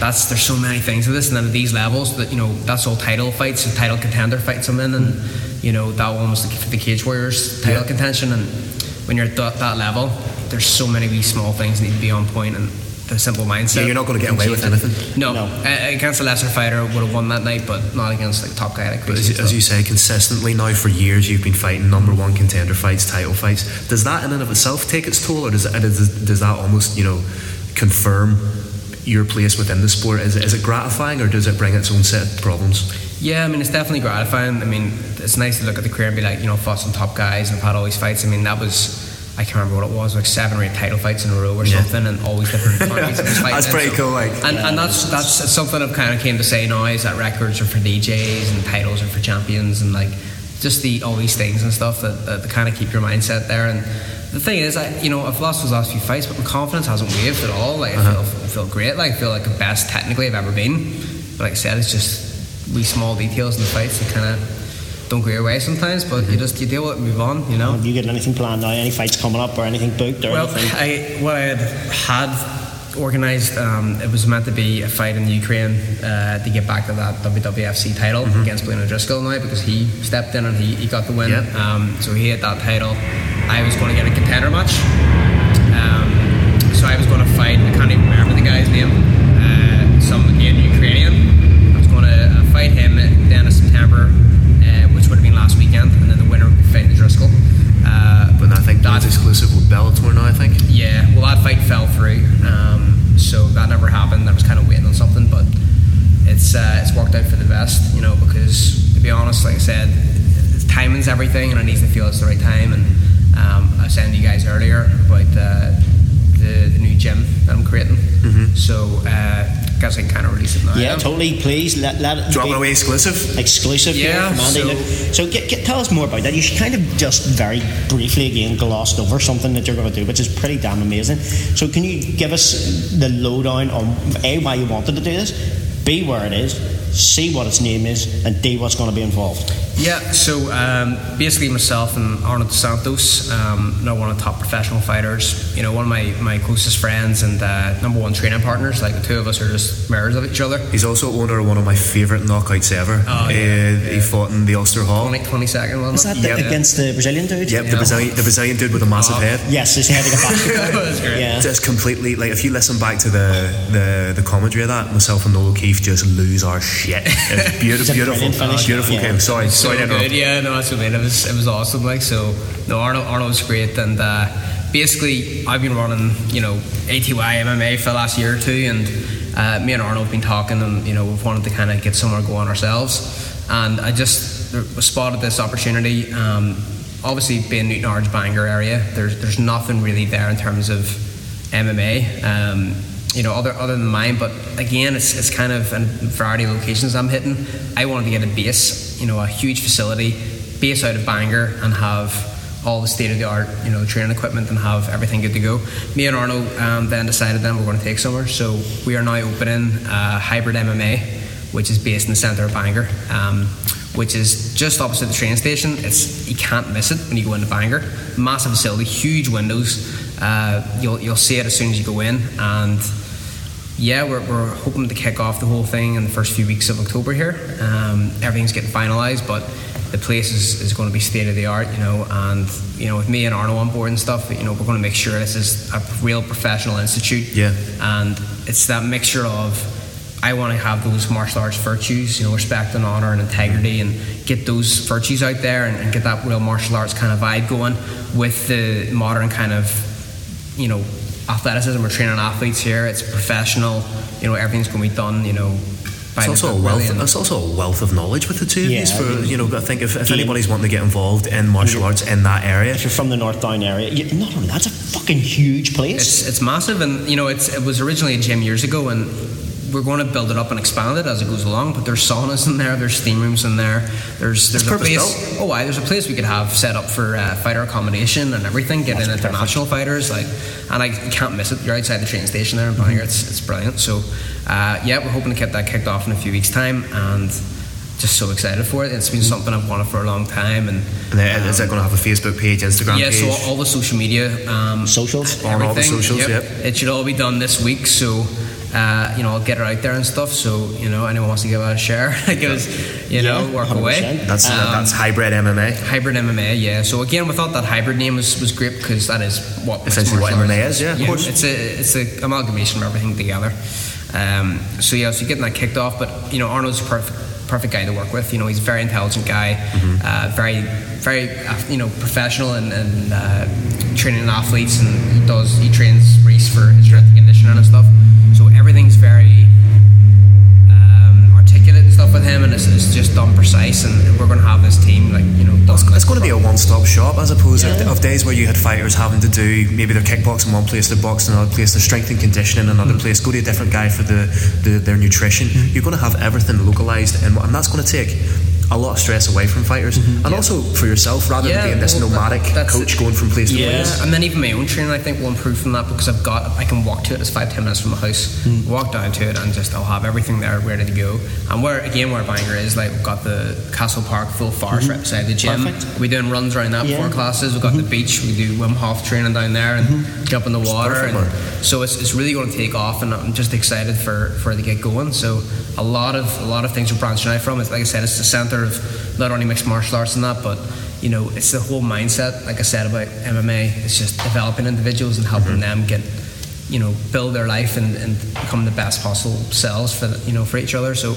that's there's so many things to this. And then at these levels, that you know that's all title fights, and title contender fights I'm in, and mm-hmm. you know that one was the, the Cage Warriors title Yeah. contention. And when you're at that, that level, there's so many wee small things that need to be on point and the simple mindset. Yeah, you're not gonna get away with anything. No, No. Uh, against a lesser fighter would have won that night, but not against like top guy like But as, as you say, consistently now for years you've been fighting number one contender fights, title fights. Does that in and of itself take its toll, or does it, does, does that almost you know confirm your place within the sport? Is it, is it gratifying, or does it bring its own set of problems? Yeah, I mean it's definitely gratifying. I mean it's nice to look at the career and be like, you know, fought some top guys and I've had all these fights. I mean that was. I can't remember what it was, like seven or eight title fights in a row or Yeah. something, and always different countries. I was fighting That's pretty so- cool, like- and, and that's that's something I've kind of came to say now is that records are for DJs and titles are for champions and like just the all these things and stuff that, that kind of keep your mindset there. And the thing is, I you know I've lost those last few fights, but my confidence hasn't wavered at all. Like I uh-huh. feel I feel great. Like I feel like the best technically I've ever been. But like I said, it's just wee small details in the fights that kind of don't go your way sometimes. But you just you deal with it, and move on. You know. Have you got anything planned now? Any fights coming up or anything booked or Well, anything? I what I had had organised, um, it was meant to be a fight in the Ukraine uh, to get back to that WWFC title against Blaine O'Driscoll now because he stepped in and he, he got the win. Yep. Um, so he had that title. I was going to get a contender match. Um, so I was going to fight. I can't even remember the guy's name. Uh, some again Ukrainian. I was going to uh, fight him at the end of September, uh, which would have been last weekend, and then the winner would be fighting Driscoll. Uh, But I think that's exclusive with Bellator now. I think. yeah, well, that fight fell through, um, so that never happened. I was kind of waiting on something, but it's uh, it's worked out for the best, you know. Because to be honest, like I said, timing's everything, and I need to feel it's the right time. And um, I was saying to you guys earlier about uh, the the new gym that I'm creating, so I can kind of release it yeah, totally. Please let, let it Dropping be away exclusive. exclusive Yeah, so- So, get, get, tell us more about that. You should kind of just very briefly again glossed over something that you're going to do, which is pretty damn amazing. So can you give us the lowdown on A, why you wanted to do this, B, where it is, C, what its name is, and D, what's going to be involved? Yeah, so um, basically myself and Arnold Santos, um, now one of the top professional fighters, you know, one of my, my closest friends and uh, number one training partners. Like the two of us are just mirrors of each other. He's also owner of one of my favourite knockouts ever. Oh, yeah, Uh, He fought in the Ulster Hall. 20, 20 second, Is wasn't that it? the, against the Brazilian dude? Yep, the Yeah. Brazilian, the Brazilian dude with a massive Oh. head. Yes, his head like a basketball. That's great. yeah. Just completely like if you listen back to the the, the commentary of that, myself and Noel O'Keefe just lose our shit. It's beautiful, beautiful, finish. beautiful Yeah. game. Sorry, sorry to interrupt. good. Yeah, no, that's what I mean. It was it was awesome. Like so, no, Arnold Arnold was great, and uh, basically I've been running, you know, ATY MMA for the last year or two, and uh, me and Arnold have been talking, and you know, we've wanted to kind of get somewhere going ourselves, and I just spotted this opportunity. Um, obviously, being Newtownards Bangor area, there's there's nothing really there in terms of MMA. Um, you know, other other than mine, but again, it's it's kind of a variety of locations I'm hitting. I wanted to get a base, you know, a huge facility, base out of Bangor, and have all the state of the art, you know, training equipment, and have everything good to go. Me and Arno um, then decided then we're going to take somewhere, so we are now opening uh, hybrid MMA, which is based in the centre of Bangor. Um, which is just opposite the train station. It's you can't miss it when you go into Bangor. Massive facility, huge windows. Uh, you'll you'll see it as soon as you go in, and yeah, we're, we're hoping to kick off the whole thing in the first few weeks of October here. Um, everything's getting finalised, but the place is, is going to be state of the art, you know, and you know, with me and Arno on board and stuff, you know, we're going to make sure this is a real professional institute. Yeah. And it's that mixture of I want to have those martial arts virtues, you know, respect and honor and integrity, and get those virtues out there and, and get that real martial arts kind of vibe going with the modern kind of, you know, athleticism. We're training athletes here. It's professional. You know, everything's going to be done. You know, It's also a wealth. really, It's also a wealth of knowledge with the two of Yeah, these. For I mean, you know, I think if, if game- anybody's wanting to get involved in martial arts in that area, If you're from the North Down area, you, not only that's a fucking huge place. It's it's massive, and you know, it's it was originally a gym years ago, and we're going to build it up and expand it as it goes along. But there's saunas in there, there's steam rooms in there, there's there's a place. Oh, why? There's a place we could have set up for uh, fighter accommodation and everything. Get in That's international fighters, like, and I can't miss it. You're outside the train station there in Bangor. It's it's brilliant. So, uh, yeah, we're hoping to get that kicked off in a few weeks' time, and just so excited for it. It's been something I've wanted for a long time, and. and then is it going to have a Facebook page, Instagram Yeah, page? so all the social media, um, Socials? On all the socials, yep. It should all be done this week, so uh, you know I'll get it out there and stuff. So you know anyone wants to give it a share, give us you know Yeah, work 100%. away. that's uh, Um, that's hybrid MMA. hybrid MMA. Yeah. So again, we thought that hybrid name was, was great because that is what Essentially what MMA is, yeah, of course. It's a it's a amalgamation of everything together. Um, so yeah, so getting that kicked off, but you know Arnold's a perfect perfect guy to work with. You know he's a very intelligent guy, Mm-hmm. uh, very very uh, you know professional and, and uh, training athletes, and he does he trains Rhys for his strength and conditioning and stuff. So everything's very um, articulate and stuff with him, and it's, it's just done precise. And we're going to have this team like you know done. It's, it's going to be a one-stop shop as opposed Yeah. of, of days where you had fighters having to do maybe their kickboxing in one place, their boxing in another place, their strength and conditioning in another mm-hmm. place, go to a different guy for the, the their nutrition. Mm-hmm. You're going to have everything localized, and, and that's going to take a lot of stress away from fighters, mm-hmm. and also for yourself rather Yeah, than being this well, nomadic that's coach it. going from place to Yeah, place. and then even my own training, I think will improve from that because I've got I can walk to it. It's five ten minutes from my house. Mm. Walk down to it and just I'll have everything there ready to go. And where again where Bangor is, like we've got the Castle Park full forest mm-hmm. right beside the gym. Perfect. We're doing runs around that Yeah. before classes. We've got the mm-hmm. beach. We do Wim Hof training down there and jump in the water. perfect, and so it's, it's really going to take off, and I'm just excited for for it to get going. So a lot of a lot of things are branching out from it. Like I said, it's the center of not only mixed martial arts and that, but you know, it's the whole mindset. Like I said about MMA, it's just developing individuals and helping them get you know build their life and, and become the best possible selves for the, you know for each other. So.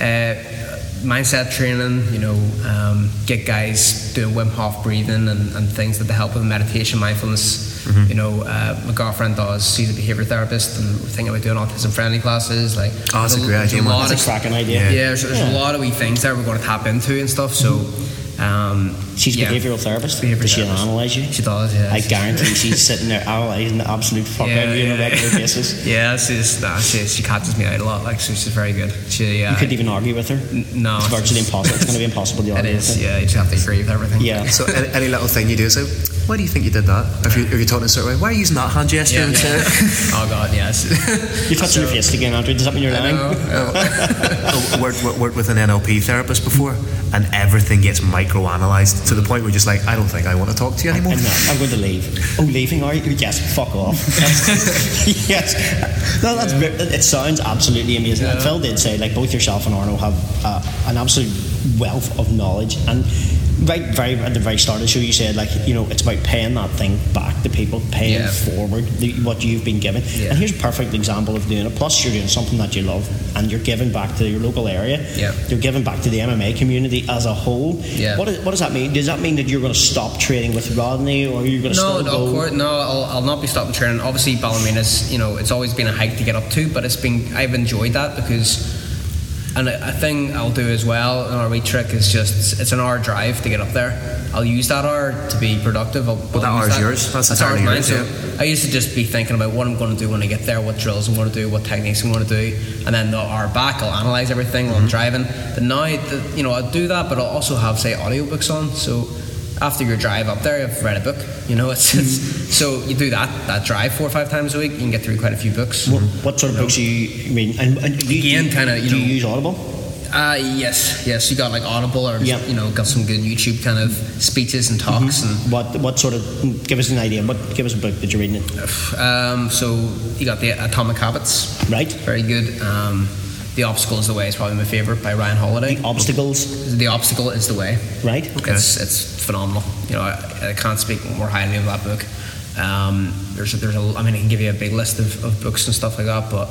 Uh, Mindset training, you know, um, get guys doing Wim Hof breathing and, and things that they help with meditation, mindfulness. You know, uh, my girlfriend does. She's a behavior therapist, and we're thinking about doing autism friendly classes. Like, Oh, that's a great idea, man. lot That's a cracking idea. Yeah, there's, there's a lot of wee things that we're going to tap into and stuff. So, um, She's a yeah. behavioural therapist. Behavioural Does she therapist. analyse you? She does, yeah. I guarantee she's sitting there analysing the absolute fuck out of you on a regular basis. Yeah, she's, nah, she, she catches me out a lot. Like, so she's very good. She, uh, You couldn't even argue with her. n- no, It's virtually impossible. It's going to be impossible to It argue is. with her. Yeah, you just have to agree with everything. Yeah. So any, any little thing you do, so why do you think you did that? If, you, if you're talking a certain way, why are you using that hand gesture Yeah, instead? yeah. oh God, yes. You're touching your face again, Andrew. Does that mean you're lying? I worked, worked, worked with an NLP therapist before, and everything gets microanalyzed to the point where you're just like, I don't think I want to talk to you anymore. I'm not. I'm going to leave. Oh, leaving? Are you? Yes. Fuck off. Yes. No, that's. ve- It sounds absolutely amazing. And Phil did say, like, both yourself and Arno have uh, an absolute wealth of knowledge. And right, very at the very start of the show, you said, like, you know, it's about paying that thing back to people, paying Yeah. forward the, what you've been given. Yeah. And here's a perfect example of doing it. Plus, you're doing something that you love, and you're giving back to your local area. Yeah. You're giving back to the MMA community as a whole. Yeah. What, is, what does that mean? Does that mean that you're going to stop training with Rodney, or you're going to No, no, of course, no. I'll, I'll not be stopping training. Obviously, Ballymena you know, it's always been a hike to get up to, but it's been I've enjoyed that because, and a, thing I'll do as well. And our wee trick is just it's an hour drive to get up there. I'll use that hour to be productive. I'll, But that hour's yours. That's That's hour's mine. So I used to just be thinking about what I'm going to do when I get there, what drills I'm going to do, what techniques I'm going to do, and then the hour back I'll analyze everything while Mm-hmm. I'm driving. But now, the, you know, I'll do that, but I'll also have say audiobooks on. So after your drive up there, I've read a book. You know, it's, it's Mm-hmm. so you do that that drive four or five times a week, you can get through quite a few books. What, what sort of books do you read? And, and do you, Again, kinda, you do you use Audible? Uh, yes, yes. You got like Audible, or Yep. you know, got some good YouTube kind of speeches and talks, and What what sort of give us an idea? What give us a book that you're reading? It, um, so you got the Atomic Habits, right? very good. Um, the Obstacle is the Way is probably my favorite by Ryan Holiday. The Obstacles, The Obstacle is the Way. right? It's it's phenomenal. You know, I, I can't speak more highly of that book. Um, there's a, there's a I mean I can give you a big list of, of books and stuff like that, but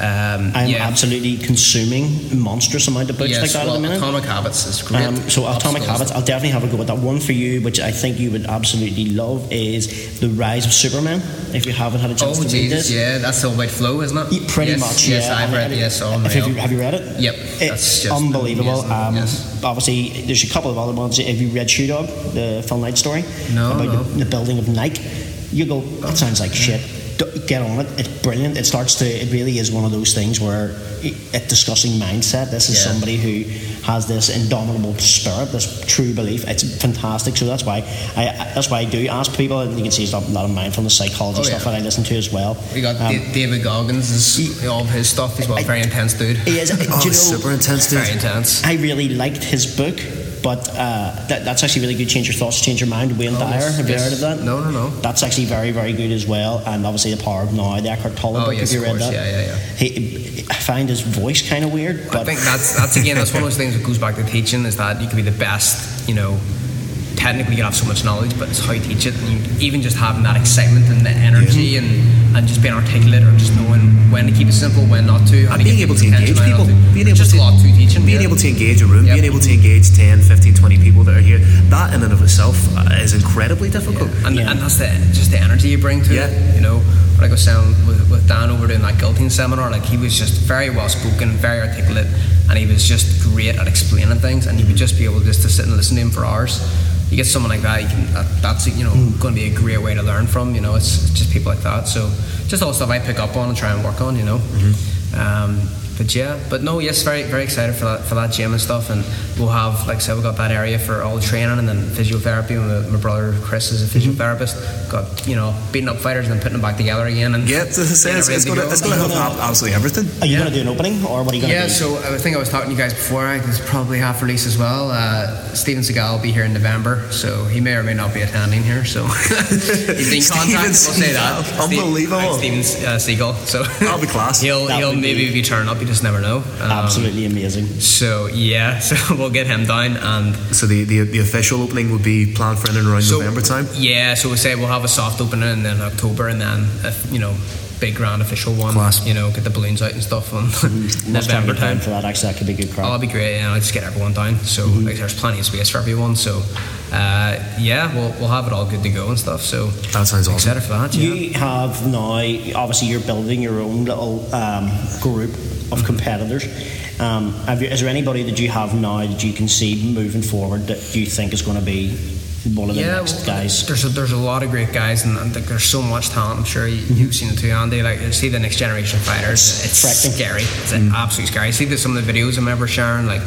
um, I'm yeah. absolutely consuming a monstrous amount of books yes, like that well, at the minute. Atomic Habits is great. Um, so Atomic Habits, I'll definitely have a go at that. One for you, which I think you would absolutely love, is The Rise of Superman. If you haven't had a chance Oh to read it. Oh, Jesus, this, yeah, that's all about flow, isn't it? Yeah, pretty yes, much. Yes, yeah. I've I read. mean, Yes, if unreal. you, have you read it? Yep, It's that's just unbelievable. Um, yes. Obviously, there's a couple of other ones. Have you read Shoe Dog, the Phil Knight story? No, About no. The, the building of Nike. You go, that sounds like shit. Get on it. It's brilliant. It starts to. It really is one of those things where it, discussing mindset. This is Yeah. somebody who has this indomitable spirit, this true belief. It's fantastic. So that's why I. That's why I do ask people, and you can see there's a lot of mindfulness psychology Oh, stuff yeah. that I listen to as well. We got Um, Da- David Goggins, is, all of his stuff. He's well, I- very intense dude. he is. Oh, you know, super intense, dude. Very intense. I really liked his book, but uh, that, that's actually really good. Change your thoughts, change your mind. Wayne Oh, Dyer, yes, have you yes. heard of that? No, no, no. That's actually very, very good as well. And obviously, The Power of Now, the Eckhart Tolle Oh, book. yes, have you of read course. that? Yeah, yeah, yeah. He, I find his voice kind of weird, I but think that's that's again that's one of those things that goes back to teaching is that you can be the best, you know. Technically, you have so much knowledge, but it's how you teach it, and you, even just having that excitement and the energy, and, and just being articulate, or just knowing when to keep it simple, when not to, how And being able to engage people, to. being able just to a lot to teaching, being yeah. able to engage a room, Yep. being able to engage 10, 15, 20 people that are here, that in and of itself uh, is incredibly difficult. and, Yeah. and that's the just the energy you bring to Yeah. it. You know, like I was saying with, with Dan over doing that guilting seminar, like he was just very well spoken, very articulate, and he was just great at explaining things. And you would just be able just to sit and listen to him for hours. You get someone like that, you can that, that's you know going to be a great way to learn from. You know, it's, it's just people like that. So just all the stuff I pick up on and try and work on. You know. Um, but yeah, but no, yes, very very excited for that for that gym and stuff, and we'll have like I said, we've got that area for all the training and then physiotherapy. My, my brother Chris is a physiotherapist. Got you know beating up fighters and then putting them back together again. And Yeah, it's, it's, it's, it's going to go. it's gonna have absolutely everything. are you yeah. going to do an opening, or what are you going to Yeah, do? so I think I was talking to you guys before. I was probably half release as well. Uh, Steven Seagal will be here in November, so he may or may not be attending here. So he's been Steven contacted. We'll say that. Unbelievable. Steven uh, Seagal. So That'll be class. He'll That he'll maybe be- be turning up. You just never know. Um, Absolutely amazing. So yeah, so we'll get him down and So the, the the official opening would be planned for in and around so, November time. Yeah, so we say we'll have a soft opening and then October and then a, you know big grand official one. Class. You know, get the balloons out and stuff on Must try November and get time. for that. Actually, that could be a good Oh, crowd. that'd be great. Yeah, I'll just get everyone down. So Mm-hmm. like, there's plenty of space for everyone. So uh, yeah, we'll, we'll have it all good to go and stuff. So That sounds awesome. excited for that. Yeah. You have now, obviously, you're building your own little um, group of competitors. Um, have you, is there anybody that you have now that you can see moving forward that you think is going to be one of the yeah, next well, guys? There's a, there's a lot of great guys, and, and there's so much talent. I'm sure you, Mm-hmm. you've seen it too, Andy. Like you see the next generation fighters, it's frightening. scary. It's Mm. absolutely scary. I see the, some of the videos I remember sharing. Like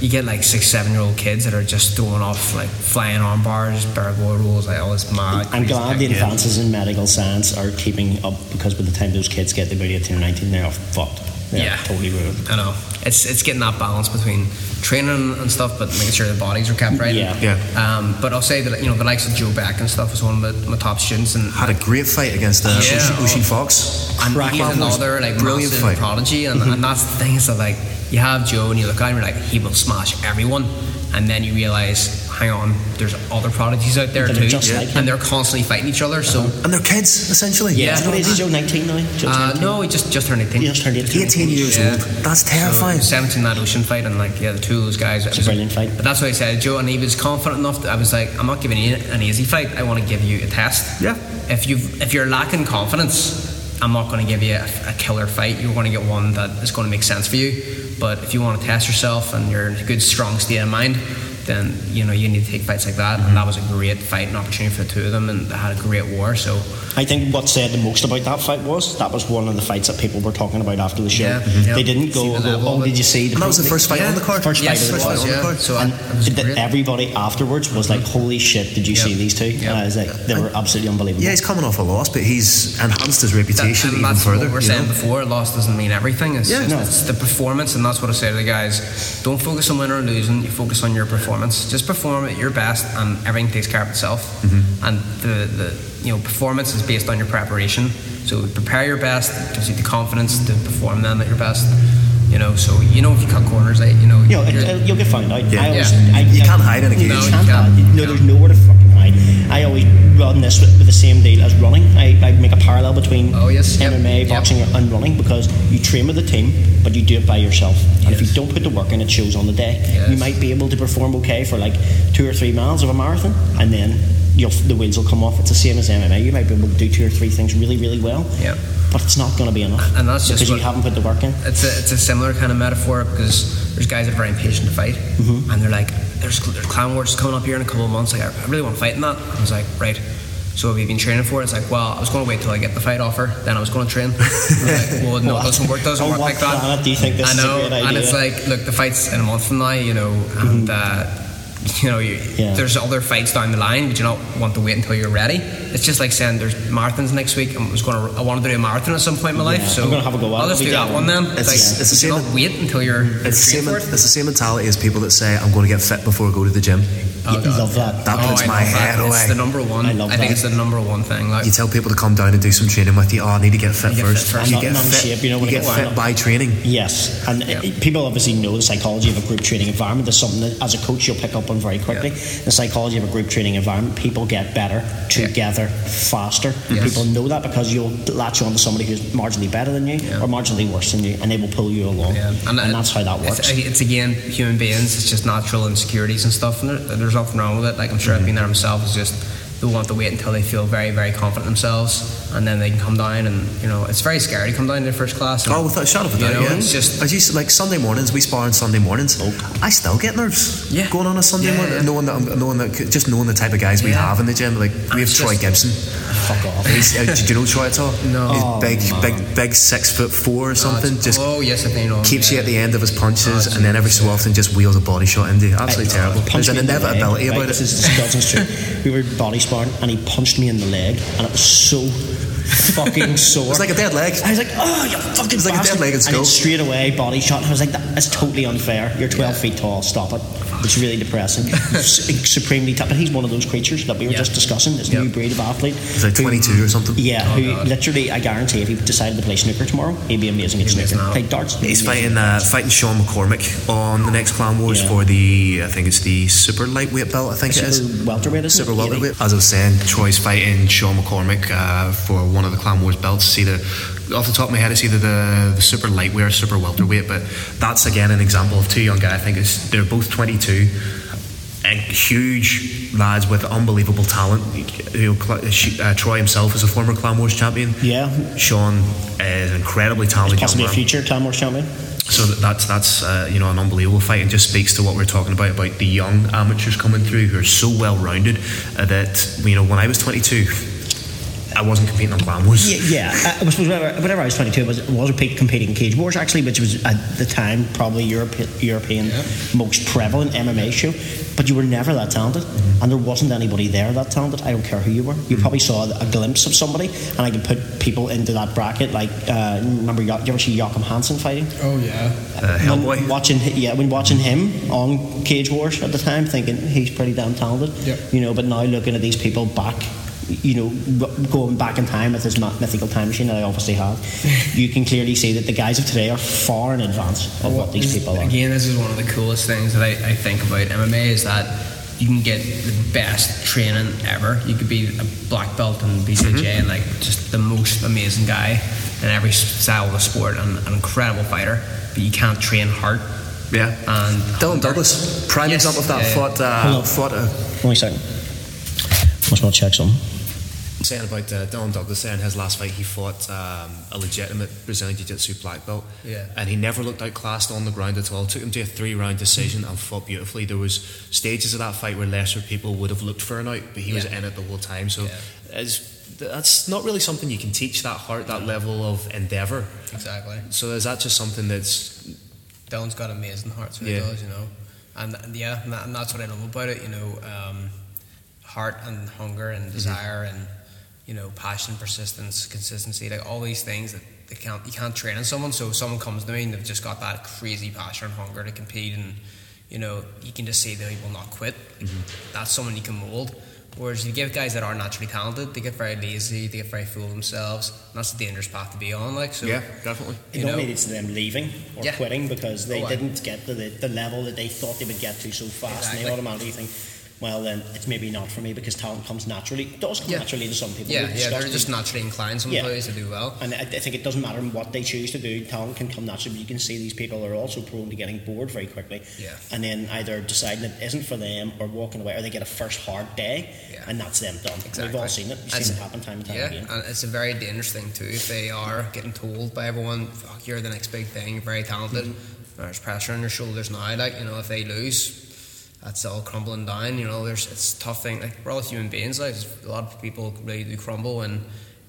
you get like six, seven year old kids that are just throwing off like flying arm bars, barrel rolls, like all this mad. I'm glad the advances in medical science are keeping up because by the time those kids get to about 18 or 19, they're all fucked. They're Yeah. totally ruined. I know. It's it's getting that balance between training and stuff, but making sure the bodies are kept right. Yeah. Yeah. Um, but I'll say that you know the likes of Joe Beck and stuff was one of my, my top students, and Had a great fight against uh, Yeah. Ushi, Ushi Fox. and Crack he's man was another like brilliant massive fight. prodigy, and, and that's the thing is that like you have Joe and you look at him, you're like he will smash everyone, and then you realize, hang on, there's other prodigies out there too, just like and they're constantly fighting each other. So And they're kids, essentially. Yeah. What is he, Joe? 19 now? Joe's uh, 19? no, he just just turned 18. He just turned 18. 18 years Yeah. old. That's terrifying. So 17 that ocean fight, and like yeah, the two of those guys. It a brilliant fight. But that's what I said, Joe, and he was confident enough. That I was like, I'm not giving you an easy fight. I want to give you a test. Yeah. If you if you're lacking confidence, I'm not going to give you a, a killer fight. You're going to get one that is going to make sense for you. But if you want to test yourself and you're in a good strong state of mind, then you know you need to take fights like that. And that was a great fight and opportunity for the two of them, and they had a great war. So I think what said the most about that fight was that was one of the fights that people were talking about after the show. Yeah, mhm. They didn't go, the level oh, did you see? The And that was the first fight Yeah. on the card. First yes, fight of the it card. was, yeah. So And it was everybody afterwards was like, "Holy shit! Did you Yep. see these two? Yep. And I was like, they were absolutely unbelievable. Yeah, he's coming off a loss, but he's enhanced his reputation and even that's further. what we're saying know? before. Loss doesn't mean everything. It's, Yeah, just, no. it's the performance, and that's what I say to the guys. Don't focus on winning or losing. You focus on your performance. Just perform at your best, and everything takes care of itself. Mm-hmm. And the, the you know performance is based on your preparation. So prepare your best. It gives you the confidence to perform then at your best. You know, so you know if you cut corners, you know, You know, you're- uh, you'll get found out. Yeah. I always, Yeah. I, You I- can't hide in a cage. No, you can't can't. hide. No, No. there's nowhere to fucking hide. I always run this with, with the same deal as running. I, I make a parallel between Oh, yes. MMA, Yep. boxing, and running because you train with a team, but you do it by yourself. And if you don't put the work in, it shows on the day. Yes. You might be able to perform okay for like two or three miles of a marathon, and then you'll, the wheels will come off. It's the same as MMA. You might be able to do two or three things really, really well, Yeah. but it's not going to be enough And that's just because you haven't put the work in. It's a, it's a similar kind of metaphor because there's guys that are very impatient to fight, Mm-hmm. and they're like, "There's, there's Clan Wars coming up here in a couple of months. Like, I I really want to fight in that." I was like, "Right." So have you been training for it? It's like, well, I was going to wait till I get the fight offer, then I was going to train. Like, well, no, it doesn't work. Doesn't work like that. planet do you think this I is a know, great and it's like, look, the fight's in a month from now, you know, and uh, you know, you, Yeah. there's other fights down the line, but you don't want to wait until you're ready. It's just like saying there's marathons next week. I was going to, I wanted to do a marathon at some point in my life, Yeah, so I'm gonna have a go at I'll it. just We do that one then. It's- like, it's the same- not wait until you're It's the, same, for it. it's the same mentality as people that say, I'm going to get fit before I go to the gym. You love that. That puts I my love that. head It's the number one. I love think that. it's the number one thing. Like, You tell people to come down and do some training with you. Oh, I need to get fit You get first. fit first. You get not in fit, shape, you know, you when get fit by training. Yes, and Yeah. it- people obviously know the psychology of a group training environment. There's something that, as a coach, you'll pick up on very quickly. The psychology of a group training environment. People get better together faster. Yes. People know that because you'll latch on to somebody who's marginally better than you Yeah. or marginally worse than you, and they will pull you along. Yeah, And, uh, that's how that works. It's, it's again human beings. It's just natural insecurities and stuff, and there, there's nothing wrong with it. Like I'm sure I've been there myself. It's just they want to wait until they feel very, very confident themselves, and then they can come down. And you know, it's very scary to come down to first class. And, Oh, without a shadow of a You doubt, know, yeah. it's just- As you like Sunday mornings, we spar on Sunday mornings. Oh. I still get nerves. Yeah. Going on a Sunday Yeah, morning, yeah. knowing that, I'm, knowing that, just knowing the type of guys we Yeah. have in the gym. Like we have it's Troy just- Gibson. Fuck off. He's, uh, did you know Troy at all? No. He's Oh, big, man. big, big, six foot four or something. Oh, just oh yes, I think I know. keeps you at the end of his punches, Oh, and then every so geez. often just wheels a body shot into you. Absolutely I- terrible. punched There's an me the leg, inevitability right? about This it. is disgusting. True. We were body sparring, and he punched me in the leg, and it was so fucking sore. It's like a dead leg. I was like, oh, you fucking It's like a dead leg And then straight away, body shot. I was like, that is totally unfair. You're 12 feet tall. Stop it. It's really depressing. He's supremely tough. But he's one of those creatures that we were just discussing, this Yeah. new breed of athlete. He's like who- 22 or something. Yeah, Oh, who God. literally, I guarantee, if he decided to play snooker tomorrow, he'd be amazing at snooker. Play darts. He's fighting uh, fighting Sean McCormick on the next Clan Wars Yeah. for the I think it's the super lightweight belt. I think it is. Super welterweight, Super it? welterweight. As I was saying, Troy's fighting Sean McCormick uh, for one of the Clan Wars belts. See either off the top of my head, it's either the, the super lightweight or super welterweight. But that's again an example of two young guys. I think it's, they're both 22 and huge lads with unbelievable talent. You know, uh, Troy himself is a former Clan Wars champion. Yeah, Sean is incredibly talented. young possibly a future Clan Wars champion. So that's that's uh, you know an unbelievable fight and just speaks to what we're talking about about the young amateurs coming through who are so well rounded uh, that you know when I was 22, I wasn't competing on Wars. Yeah, yeah. I, I suppose whenever, whenever I was 22, I was, was competing in Cage Wars, actually, which was at the time probably Europe, European most prevalent MMA show. But you were never that talented, and there wasn't anybody there that talented. I don't care who you were. You probably saw a glimpse of somebody, and I could put people into that bracket. Like, uh, remember, you ever see Joachim Hansen fighting? Oh yeah. Uh, When Hellboy. watching, yeah, when watching him on Cage Wars at the time, thinking he's pretty damn talented. Yep. You know, but now looking at these people back, you know, going back in time with this mythical time machine that I obviously have, you can clearly see that the guys of today are far in advance of what these people are. Again, this is one of the coolest things that I, I think about MMA is that you can get the best training ever. You could be a black belt in BJJ Mm-hmm. and like just the most amazing guy in every style of the sport and an incredible fighter, but you can't train hard. Yeah. And Dylan Douglas, prime Yes, example of that. yeah, yeah. Fought, uh, Hold on. fought uh, Only a second. Must not check something. Saying about uh, Don Douglas there in his last fight, he fought um, a legitimate Brazilian Jiu Jitsu black belt. Yeah. And he never looked outclassed on the ground at all. Took him to a three round decision and fought beautifully. There was stages of that fight where lesser people would have looked for an out, but he was in it the whole time. So Yeah. that's not really something you can teach that heart, that level of endeavour. Exactly. So is that just something that's Dylan's got amazing heart, so he does, you know. And, and yeah, and, that, and that's what I love about it, you know. Um, heart and hunger and desire and you know passion, persistence, consistency, like all these things that they can't you can't train in someone. So if someone comes to me and they've just got that crazy passion and hunger to compete, and you know you can just see that they will not quit. Mm-hmm. That's someone you can mold. Whereas you give guys that are naturally talented, they get very lazy, they get very full of themselves. And that's a dangerous path to be on. Like so, yeah, definitely. It You know- dominated to them leaving or Yeah. quitting because they Oh, didn't get to the, the level that they thought they would get to so fast, and they automatically think, well, then it's maybe not for me because talent comes naturally. It does come Yeah. naturally to some people. yeah, yeah, they're just naturally inclined. Some Yeah. players to do well. And I, I think it doesn't matter what they choose to do. Talent can come naturally. But you can see these people are also prone to getting bored very quickly. Yeah. And then either deciding it isn't for them or walking away, or they get a first hard day, Yeah. and that's them done. Exactly. We've all seen it. We've seen it happen time and time yeah, again. and it's a very dangerous thing too. If they are getting told by everyone, "Fuck, you're the next big thing, you're very talented," Mm-hmm. there's pressure on your shoulders now. Like you know, if they lose, that's all crumbling down. You know, there's it's tough thing. Like we're all human beings. Like a lot of people really do crumble, and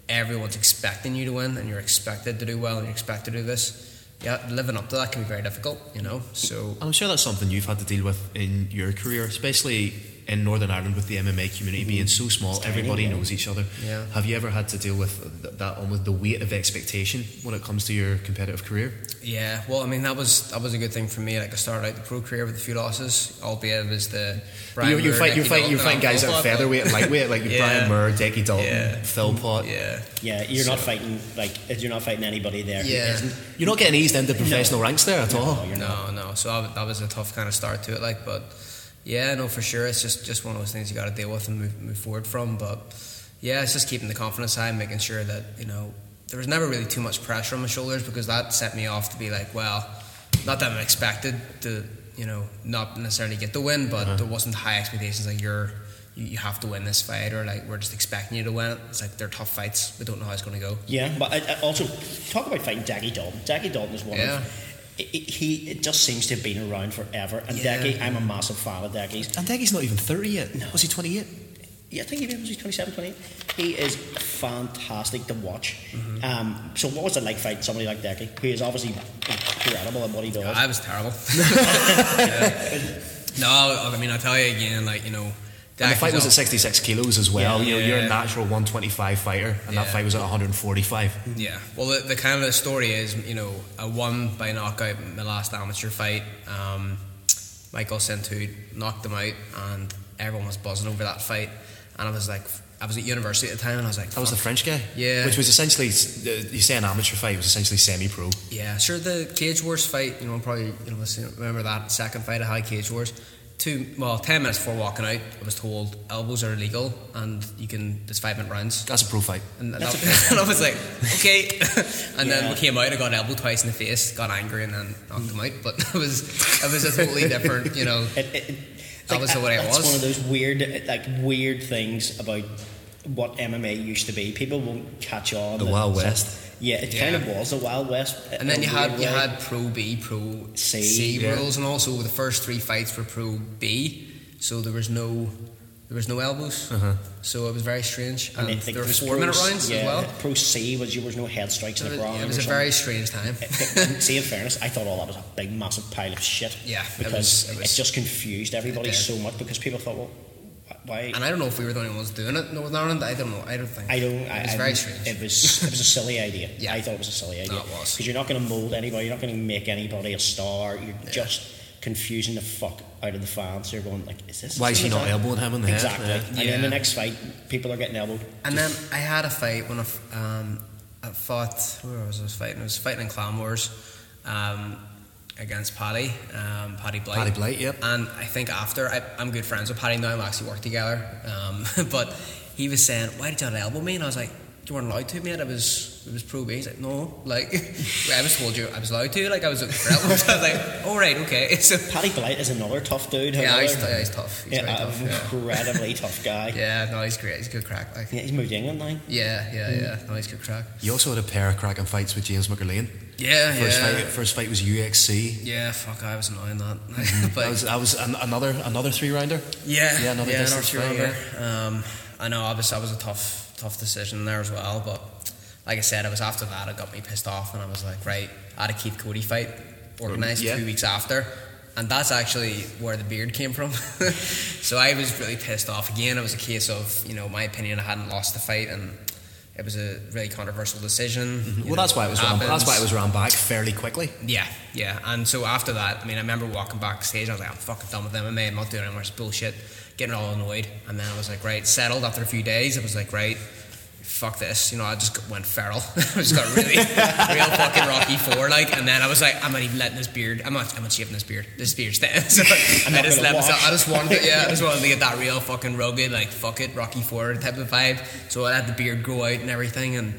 everyone's expecting you to win, and you're expected to do well, and you're expected to do this. Yeah, living up to that can be very difficult. You know, so I'm sure that's something you've had to deal with in your career, especially in Northern Ireland with the MMA community being mm-hmm. so small, tiny, everybody yeah. knows each other. Yeah. Have you ever had to deal with th- that almost the weight of expectation when it comes to your competitive career? Yeah, well, I mean that was that was a good thing for me. Like I started out the pro career with a few losses, albeit it was the But you're, you're, fight, you're, fight, you're fighting guys at featherweight and lightweight, like Yeah. Brian Moore, Decky Dalton, Yeah. Phil Pot. Yeah, Yeah, you're not fighting like you're not fighting anybody there. Yeah. isn't. You're not getting eased into professional ranks there at all. No, you're no, no. So I, that was a tough kind of start to it. Like, but yeah, no, for sure, it's just just one of those things you got to deal with and move move forward from. But yeah, it's just keeping the confidence high, and making sure that you know there was never really too much pressure on my shoulders because that set me off to be like, well, not that I'm expected to you know not necessarily get the win, but uh-huh. there wasn't high expectations like you're. You you have to win this fight, or like we're just expecting you to win it. It's like they're tough fights. We don't know how it's going to go. Yeah, but I, I also talk about fighting Decky Dalton. Decky Dalton is one Yeah. of it, it- he it just seems to have been around forever. And Yeah. Decky, I'm a massive fan of Decky's. And Decky's not even 30 yet. Was he 28? Yeah, I think he was 27, 28. He is fantastic to watch. Um, so, what was it like fighting somebody like Decky, who is obviously incredible at what he does? I was terrible. No, I mean I tell you again, like you know, And the fight was at 66 kilos as well. Yeah. you know, you're a natural 125 fighter, and that fight was at 145. Yeah. Well, the, the kind of the story is, you know, I won by knockout in my last amateur fight. Um, Michael Centud knocked him out, and everyone was buzzing over that fight. And I was like, I was at university at the time, and I was like, That was the French guy? Yeah. Which was essentially, you say an amateur fight, it was essentially semi pro. Yeah, sure. The Cage Wars fight, you know, probably you know, remember that second fight I had at Cage Wars. Two, well, ten minutes before walking out, I was told elbows are illegal and you can. there's five minute rounds. That's a pro fight. And, that, That's and I was like, okay. and then we came out, I got elbowed twice in the face, got angry, and then knocked him out. But it was, it was a totally different, you know. It, it, it- That was the way it that's was. one of those weird, like weird things about what MMA used to be. People won't catch on. The Wild West. Yeah, it Yeah. kind of was a Wild West. And then you had weird you way. had Pro B, Pro C, C, yeah. rules, and also the first three fights were Pro B, so there was no there was no elbows. Uh-huh. So it was very strange. And, I think there it were was four pro- minute rounds yeah, as well. Pro C was there was no head strikes in the was, ground. it was or a something. very strange time. See, in fairness, I thought all that was a big, massive pile of shit. Yeah, it because was- it it, just confused everybody It so much because people thought, well, wh- why? And I don't know if we were the only ones doing it in Northern Ireland. I don't know. I don't think. I don't. It I, was I, very strange. It was. It was a silly idea. Yeah. I thought it was a silly idea. No, it was. because you're not going to mold anybody. You're not going to make anybody a star. You're just confusing the fuck out of the fans. You're going like, is this? Why is is he not it? elbowing him in the Exactly. head? And Yeah. then the next fight, people are getting elbowed. And then I had a fight when I, f- um, I fought. Where was I was fighting? I was fighting in Clan Wars um, against Paddy, um, Paddy Blight. Paddy Blight, yep. And I think after I, I'm good friends with Paddy now. We actually work together. Um, but he was saying, "Why did you not elbow me?" And I was like, you weren't allowed to, mate. I was, it was pro B. He's like, no, like, I was told you I was allowed to. Like, I was looking for that. So I was like, all right, okay. So, Paddy Blight is another tough dude. yeah, another- he's, yeah, he's tough. He's yeah, very an tough. Yeah. incredibly tough guy. yeah, no, he's great. He's a good crack. Like, Yeah, he's moved to England now. yeah, yeah, yeah. No, he's good crack. You also had a pair of cracking fights with James McLean. Yeah, First yeah. fight, first fight was UXC. Yeah, fuck, I was annoying that. but. That was that was an, another another three rounder. Yeah, Yeah, another yeah, North fight, Korea. Um, I know, obviously, that was a tough, tough decision there as well. But like I said, it was after that it got me pissed off, and I was like, right, I had a Keith Cody fight organised Yeah. two weeks after, and that's actually where the beard came from. so I was really pissed off again. It was a case of, you know, my opinion, I hadn't lost the fight, and it was a really controversial decision. Mm-hmm. Well, know, that's why it was ran, that's why it was ran back fairly quickly. Yeah, yeah. And so after that, I mean, I remember walking backstage. I was like, I'm fucking done with MMA. I'm not doing any more bullshit. Getting all annoyed. And then I was like, right, settled after a few days. I was like, right, fuck this. You know, I just went feral. I just got really, real fucking Rocky Four like. And then I was like, I'm not even letting this beard. I'm not. I'm not shaving this beard. This beard's dead. So I just let myself. I just wanted, yeah, I just wanted to get that real fucking rugged, like fuck it, Rocky Four type of vibe. So I let the beard grow out and everything, and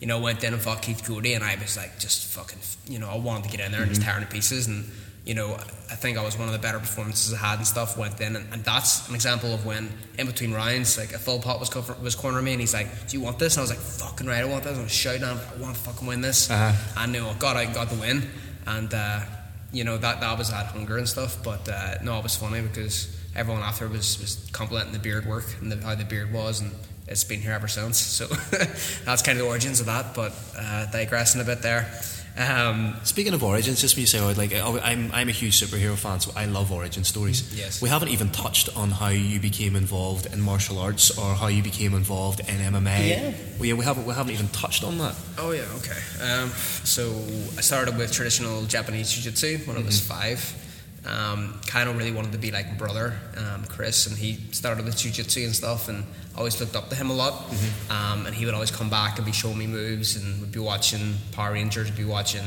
you know went in and fought Keith Cody, and I was like just fucking, you know, I wanted to get in there and just tear him to pieces, and you know, I think I was one of the better performances I had and stuff. Went in, and, and that's an example of when in between rounds, like a full pot was cover, was cornering me, and he's like, "Do you want this?" And I was like, "Fucking right, I want this." I was shouting, at him, "I want to fucking win this!" Uh-huh. And you know, got out and got the win, and. uh you know that that was that hunger and stuff. But uh, no, it was funny because everyone after was was complimenting the beard work and the, how the beard was, and it's been here ever since. So that's kind of the origins of that. But uh, digressing a bit there. Um, Speaking of origins, just when you say, oh, like, oh, I'm, I'm a huge superhero fan, so I love origin stories. Yes. We haven't even touched on how you became involved in martial arts or how you became involved in MMA. Yeah. Well, yeah, we haven't, we haven't even touched on that. oh yeah, okay. Um, so I started with traditional Japanese jiu-jitsu when I was five. Um, kind of really wanted to be like my brother, um, Chris, and he started with jiu-jitsu and stuff, and I always looked up to him a lot. Um, and he would always come back and be showing me moves, and would be watching Power Rangers, would be watching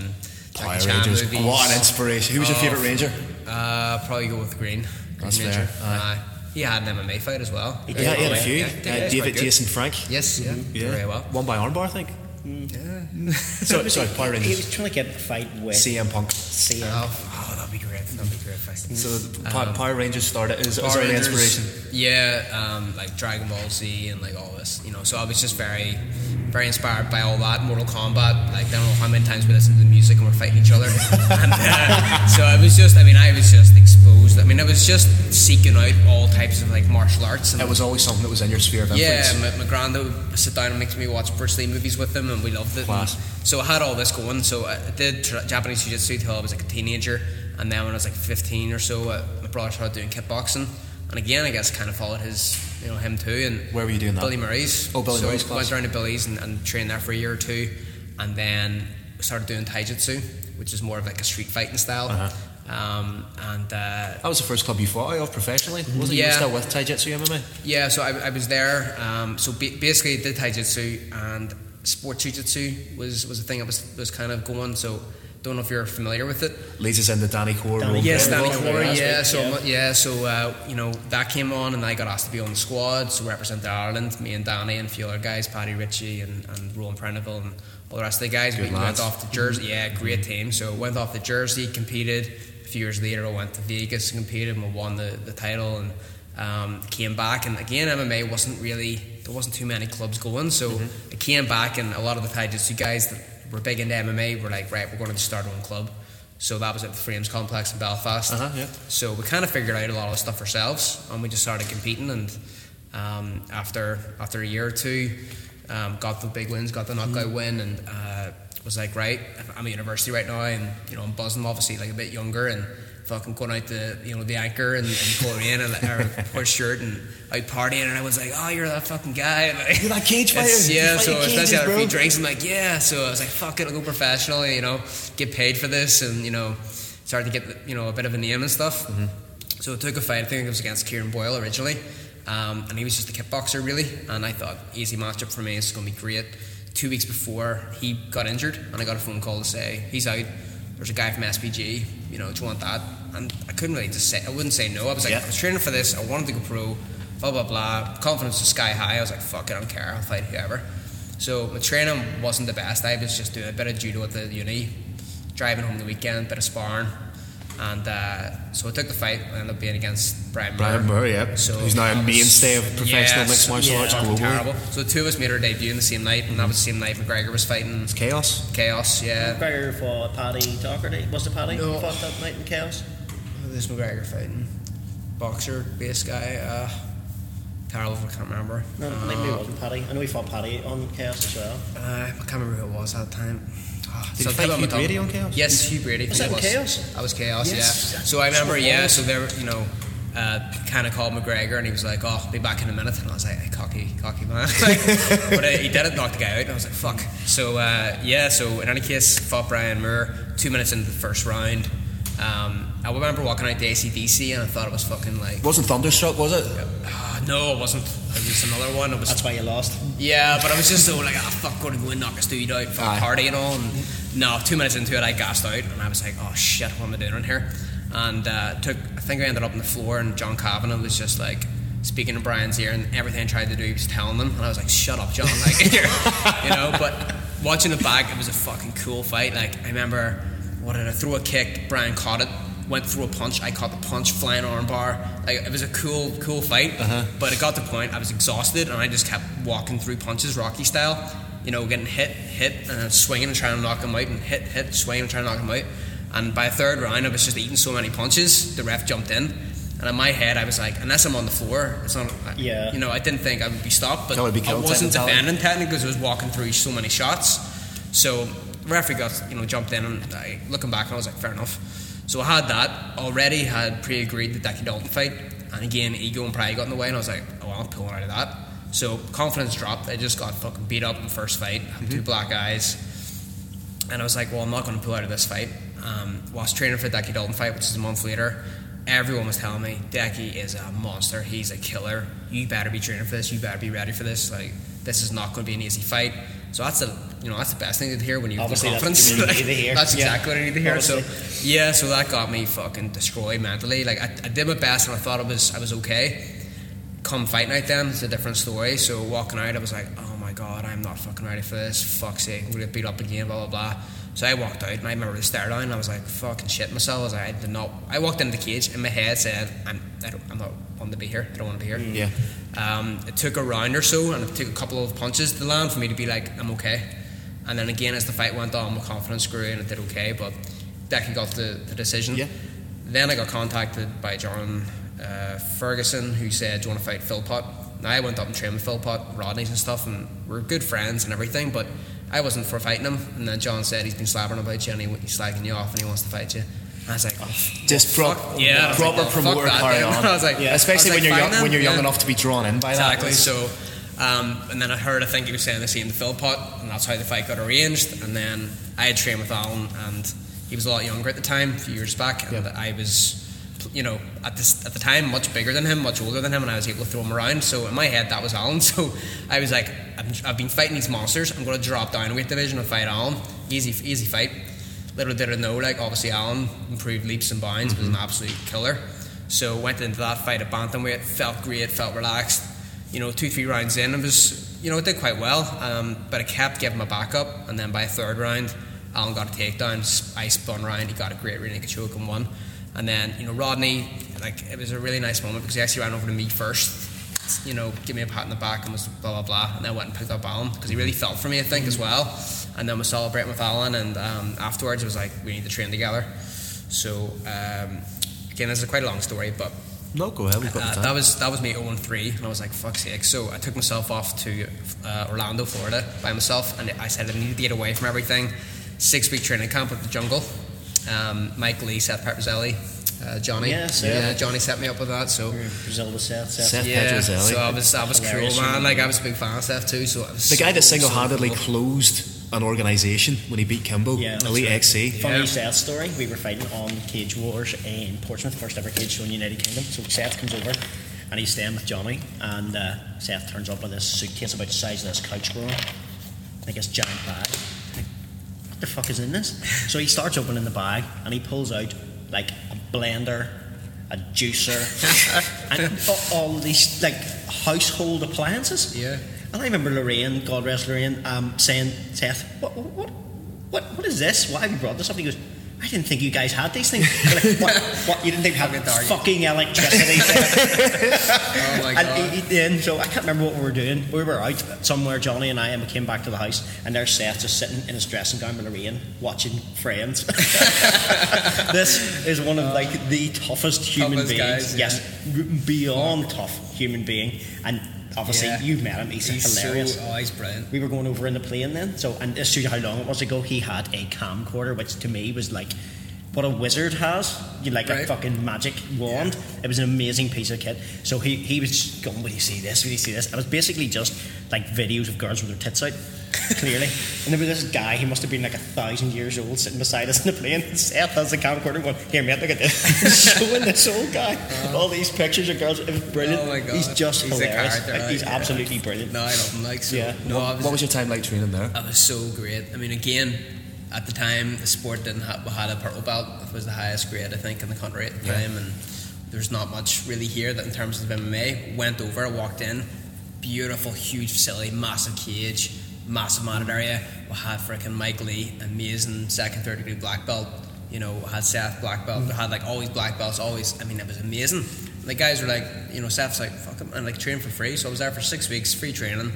Jackie Power Chan Rangers. movies. What an inspiration. Who was your Oh, favourite Ranger? Uh, probably go with Green. Green That's Ranger. fair, aye. Aye. he had an MMA fight as well. He Yeah, he had a few. Yeah, uh, yeah, it's David. Jason, Frank. Yes, yeah, Yeah. very well. One by armbar, I think. Yeah. So, sorry, Power Rangers. He was trying to get a fight with CM Punk. CM. Oh, oh, that'd be great. That'd be great fight. So Power Rangers started as, Power Rangers, inspiration. Yeah, um, like Dragon Ball Z and like all this, you know. So I was just very, very inspired by all that. Mortal Kombat. Like I don't know how many times we listened to the music and we're fighting each other. and, uh, so it was just. I mean, I was just exposed. I mean, I was just seeking out all types of like martial arts. And It was always something that was in your sphere of Yeah, influence. my, my granddad would sit down and make me watch Bruce Lee movies with him, and we loved it. Class. And so I had all this going. So I did Japanese jiu-jitsu till I was like a teenager, and then when I was like 15 or so, uh, my brother started doing kickboxing. And again, I guess kind of followed his, you know, him too. And Where were you doing that? Billy Murray's. Oh, Billy so Murray's class. Went around to Billy's and, and trained there for a year or two, and then started doing taijutsu, which is more of like a street fighting style. Uh-huh. Um, and uh, That was the first club you fought out of professionally, was it? You Yeah. were still with Taijutsu MMA? Yeah, so I, I was there. Um, so ba- basically, did taijutsu and sport jiu-jitsu was was a thing that was was kind of going. So don't know if you're familiar with it. Leads us into Danny Core. Danny Yes, Yeah, Danny Core. Yeah, so yeah. yeah, so uh, you know that came on, and I got asked to be on the squad, so represent Ireland. Me and Danny and a few other guys, Paddy Ritchie and, and Rowan Prentival and all the rest of the guys. Good we lads. went off to Jersey. Yeah, great team. So went off to Jersey, competed. A few years later, I went to Vegas and competed, and we won the, the title and. Um, came back and again MMA wasn't really there wasn't too many clubs going so Mm-hmm. I came back and a lot of the Taijutsu guys that were big into MMA We're like right we're going to start our own club so that was at the Frames Complex in Belfast Uh-huh, yeah. so we kind of figured out a lot of stuff ourselves, and we just started competing. And um, after after a year or two, um, got the big wins, got the knockout win, and uh, was like, right, I'm at university right now, and you know I'm buzzing, obviously like a bit younger, and fucking going out to you know the anchor and, and in and or Portstewart and out partying, and I was like, oh, you're that fucking guy. And, like, You're that cage fighter. Yeah, so especially cages, after a few drinks, I'm like, yeah. So I was like, fuck it, I'll go professional, you know, get paid for this, and you know, start to get you know a bit of a name and stuff. Mm-hmm. So I took a fight. I think it was against Kieran Boyle originally, um, and he was just a kickboxer really. And I thought easy matchup for me. It's going to be great. Two weeks before he got injured, and I got a phone call to say he's out. There's a guy from SBG. You know, do you want that? And I couldn't really just say. I wouldn't say no. I was like, Yeah. I was training for this. I wanted to go pro. Blah blah blah. Confidence was sky high. I was like, fuck it, I don't care. I'll fight whoever. So my training wasn't the best. I was just doing a bit of judo at the uni, driving home the weekend, bit of sparring, and uh, so I took the fight. I ended up being against Brian Moore. Brian Moore, yeah. So Who's now a mainstay of professional Yes, mixed martial yeah, arts globally. Terrible. So the two of us made our debut in the same night, and that was the same night McGregor was fighting Chaos. Chaos. Yeah. McGregor fought Paddy Doherty. Was it Paddy No. who fought that night in Chaos? This McGregor fighting boxer base guy. Uh, terrible. if I can't remember. No, Uh, maybe it wasn't Paddy. I know he fought Paddy on Chaos as well. Uh, I can't remember who it was at the time. Did so he I fight Hugh on my Brady on Chaos? Yes, Hugh Brady. Was that think in it Chaos? That was Chaos, Yes. yeah. So I remember, So yeah, so they were, you know, uh, kind of called McGregor and he was like, oh, I'll be back in a minute. And I was like, hey, cocky, cocky man. But uh, he did it, knocked the guy out. And I was like, fuck. So, uh, yeah, so in any case, fought Brian Moore two minutes into the first round. Um, I remember walking out to ACDC and I thought it was fucking like, Wasn't Thunderstruck, was it? ah, no, it wasn't. It was another one. It was That's why you lost. yeah, but I was just so like, ah, fuck, going to go and knock this dude out, for a party and all. And no, two minutes into it, I gassed out, and I was like, oh shit, what am I doing in here? And uh, took, I think I ended up on the floor, and John Kavanagh was just like speaking to Brian's ear, and everything I tried to do, he was telling them, and I was like, shut up, John, like, you know. But watching it back, it was a fucking cool fight. Like I remember, what did I throw a kick? Brian caught it. Went through a punch. I caught the punch, flying armbar. Like it was a cool, cool fight. Uh-huh. But it got to the point I was exhausted, and I just kept walking through punches, Rocky style. You know, getting hit, hit, and then swinging and trying to knock him out, and hit, hit, swinging and trying to knock him out. And by the third round, I was just eating so many punches. The ref jumped in, and in my head, I was like, unless I'm on the floor, it's not. Yeah. You know, I didn't think I would be stopped, but That would be I wasn't type mentality. defending technically because I was walking through so many shots. So the referee got you know jumped in, and I, looking back, I was like, fair enough. So I had that already, had pre-agreed the Decky Dalton fight, and again, ego and pride got in the way, and I was like, oh, I'm pulling out of that. So confidence dropped. I just got fucking beat up in the first fight, had two black eyes, and I was like, well, I'm not going to pull out of this fight. Um, whilst training for the Decky Dalton fight, which is a month later, everyone was telling me Decky is a monster. He's a killer. You better be training for this. You better be ready for this. Like this is not going to be an easy fight. So that's the you know that's the best thing to hear when you have the Obviously, that's confidence. what you need to hear. That's Yeah. exactly what I need to hear. So yeah, so that got me fucking destroyed mentally. Like I, I did my best and I thought I was I was okay. Come fight night then, it's a different story. So walking out, I was like, oh my god, I'm not fucking ready for this. Fuck's sake, I'm gonna get beat up again, blah blah blah. So I walked out and I remember the stare down. And I was like, fucking shit myself. I was like, I did not. I walked into the cage and my head said, I'm, I don't, I'm not wanting to be here. I don't want to be here. Yeah. Um, it took a round or so, and it took a couple of punches to land for me to be like, I'm okay. And then again, as the fight went on, my confidence grew and it did okay. But Decky got the, the decision. Yeah. Then I got contacted by John uh, Ferguson, who said, "Do you want to fight Philpott?" Now I went up and trained with Philpott, Rodney's and stuff, and we're good friends and everything. But I wasn't for fighting him. And then John said he's been slabbering about you and he, he's slagging you off and he wants to fight you. I was like, oh, Just fuck, prop, yeah, I was like, proper promoter carry on. I was like, Yeah. Especially I was when you're young, fine when you're young yeah. enough to be drawn in by Exactly. that. So, um, and then I heard, I think he was saying the same to Philpott, and that's how the fight got arranged. And then I had trained with Alan, and he was a lot younger at the time, a few years back, and Yeah. I was, you know, at this at the time much bigger than him, much older than him, and I was able to throw him around. So in my head, that was Alan. So I was like, I've, I've been fighting these monsters. I'm going to drop down a weight division and fight Alan. Easy, easy fight. Little did I know, like obviously Alan improved leaps and bounds, was an absolute killer. So went into that fight at bantamweight, felt great, felt relaxed. You know, two three rounds in, it was you know it did quite well, um, but I kept giving my back up, and then by a third round, Alan got a takedown. I spun round, he got a great rear naked choke and won. And then you know Rodney, like it was a really nice moment because he actually ran over to me first. You know, give me a pat on the back and was blah blah blah, and then went and picked up Alan because he really felt for me, I think, as well. And then we celebrating with Alan, and um, afterwards it was like we need to train together. So um, again, this is quite a long story, but No, go ahead. We've got uh, time. that was that was me 0 and 3, and I was like, "Fuck sake. So I took myself off to uh, Orlando, Florida, by myself, and I said I needed to get away from everything. Six week training camp at the jungle. Um, Mike Lee, Seth Petruzelli, uh, Johnny. Yeah, Seth. yeah, Johnny set me up with that. So Brazil to Seth. Seth. Seth yeah, Petruzelli. so I was I was cool, man. Like I was a big fan of Seth too. So I was the guy that so, so single-handedly cool. closed an organisation when he beat Kimbo, Yeah, Elite right. XC. Funny Yeah. Seth story. We were fighting on Cage Wars in Portsmouth, first ever cage show in the United Kingdom. So Seth comes over and he's staying with Johnny, and uh, Seth turns up with this suitcase about the size of this couch growing. Like this giant bag. Like, what the fuck is in this? So he starts opening the bag and he pulls out like a blender, a juicer, and all these like household appliances. Yeah. And I remember Lorraine, God rest Lorraine, um, saying, Seth, what, what, what, what is this? Why have you brought this up? And he goes, I didn't think you guys had these things. Like, what, what? You didn't think you had fucking electricity? Oh my god. and he, he did. So I can't remember what we were doing. We were out somewhere, Johnny and I, and we came back to the house, and there's Seth just sitting in his dressing gown with Lorraine watching Friends. this is one of like the toughest human Toughest beings. guys, yeah. yes, beyond tough human being. And obviously, Yeah. you've met him. He's, he's hilarious. So, oh, he's brilliant. We were going over in the plane then, so and this shows you how long it was ago. He had a camcorder, which to me was like what a wizard has. You like a fucking magic wand. It was an amazing piece of kit. So he, he was just going, Will you see this? Will you see this? It was basically just like videos of girls with their tits out, clearly. and there was this guy, he must have been like a thousand years old, sitting beside us in the plane. Seth has the camcorder going, Here, mate, look at this. Showing this old guy uh-huh. all these pictures of girls. It was brilliant. Oh my God. He's just He's hilarious. character, Like, he's right? absolutely brilliant. No, I love him. Like, so, Yeah. no, I What was your time like training there? That was so great. I mean, again, at the time, the sport didn't have, we had a purple belt. It was the highest grade, I think, in the country at the Yeah. time, and there's not much really here that in terms of MMA. Went over, walked in, beautiful, huge facility, massive cage, massive mounted area. We had freaking Mike Lee, amazing second, third degree black belt. You know, had Seth black belt. We had like always black belts, always. I mean, it was amazing. The guys were like, you know, Seth's like, fuck him, and like train for free. So I was there for six weeks, free training.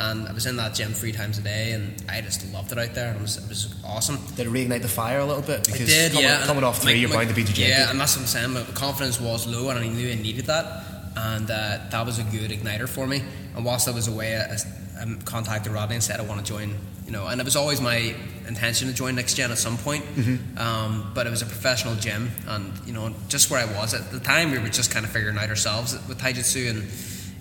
And I was in that gym three times a day, and I just loved it out there. It was, it was awesome. Did it reignite the fire a little bit? Because did, coming, yeah. coming off three, My- you're my- bound to be dejected. Yeah, and that's what I'm saying. My confidence was low, and I knew I needed that, and uh, that was a good igniter for me. And whilst I was away, I, I contacted Rodney and said I want to join. You know, and it was always my intention to join Next Gen at some point. Mm-hmm. Um, but it was a professional gym, and you know, just where I was at the time, we were just kind of figuring out ourselves with taijutsu and.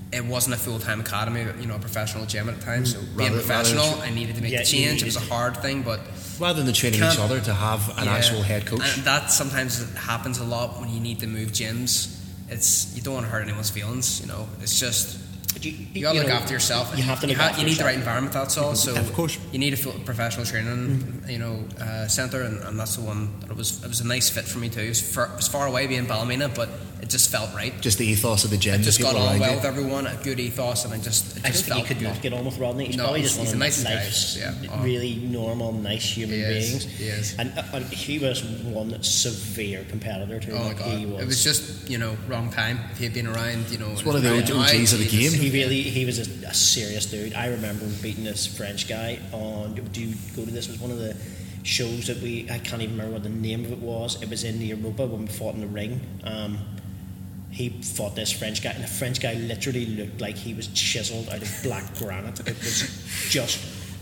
It wasn't a full time academy, you know, a professional gym at the time. So being Rather- rather professional, than- I needed to make Yeah, the change. It was a hard thing, but Rather than training each other to have an yeah. actual head coach. And that sometimes happens a lot when you need to move gyms. It's you don't want to hurt anyone's feelings. You know, it's just But you, you gotta look know, after yourself. You have to you, after you need yourself. the right environment. That's all. So Of course. you need a full professional training, you know, uh, center, and, and that's the one that it was. It was a nice fit for me too. It was, far, it was far away being Ballymena, but it just felt right. Just the ethos of the gym. I just got on well you. with everyone, a good ethos, and I just it I just don't think you could good. not get on with Rodney. He's No, probably he's- just one of the nicest guy. life's Yeah. Oh. really normal, nice human He is, beings. he is. And, uh, and he was one severe competitor too. Oh my like god! he was. It was just you know wrong time. If he had been around, you know, It's one of the right now, OGs of the Jesus. game. He really, he was a, a serious dude. I remember him beating this French guy on. Do you go to this? Was one of the shows that we. I can't even remember what the name of it was. It was in the Europa when we fought in the ring. Um, he fought this French guy, and the French guy literally looked like he was chiseled out of black granite. It was just.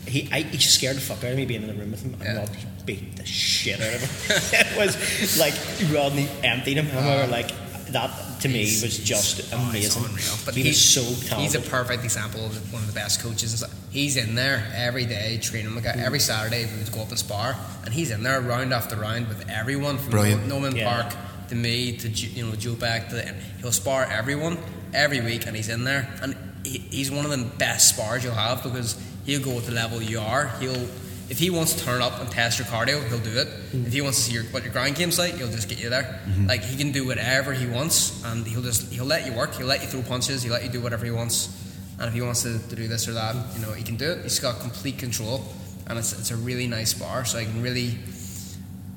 He, I, he scared the fuck out of me being in the room with him, and Yeah. Rodney beat the shit out of him. it was like Rodney emptied him, and we were like, that to me was just he's- oh, he's amazing. unreal. But he he's was so He's a perfect example of one of the best coaches. He's in there every day training. Like mm. every Saturday, we would go up and spar, and he's in there round after round with everyone from Brilliant. Norman Yeah. Parke to me to you know Joe Beck. To, and he'll spar everyone every week, and he's in there, and he, he's one of the best spars you'll have because he'll go at the level you are. He'll if he wants to turn up and test your cardio, he'll do it. If he wants to see your, what your ground game's like, he'll just get you there. Mm-hmm. Like he can do whatever he wants, and he'll just he'll let you work. He'll let you throw punches. He'll let you do whatever he wants. And if he wants to, to do this or that, you know, he can do it. He's got complete control, and it's, it's a really nice bar. So I can really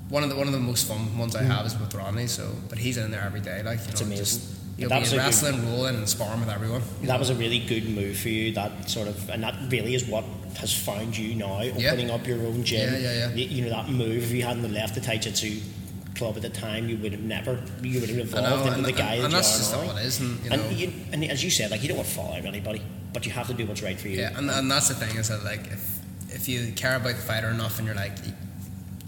one of the one of the most fun ones I hmm. have is with Rodney. So, but he's in there every day. Like you It's know, amazing. just he'll That be was a good- wrestling, rolling, and sparring with everyone. That was a really good move for you. That sort of, and that really is what has found you now, Yeah. opening up your own gym. Yeah, yeah, yeah. You, you know that move. If you hadn't left the Taijutsu club at the time, you would have never, you would have evolved know, into and, the guy and, that and you that's are just now. how it is. And you know, and, you, and as you said, like you don't want to follow anybody, but you have to do what's right for you. Yeah, and, and that's the thing is that like if if you care about the fighter enough and you're like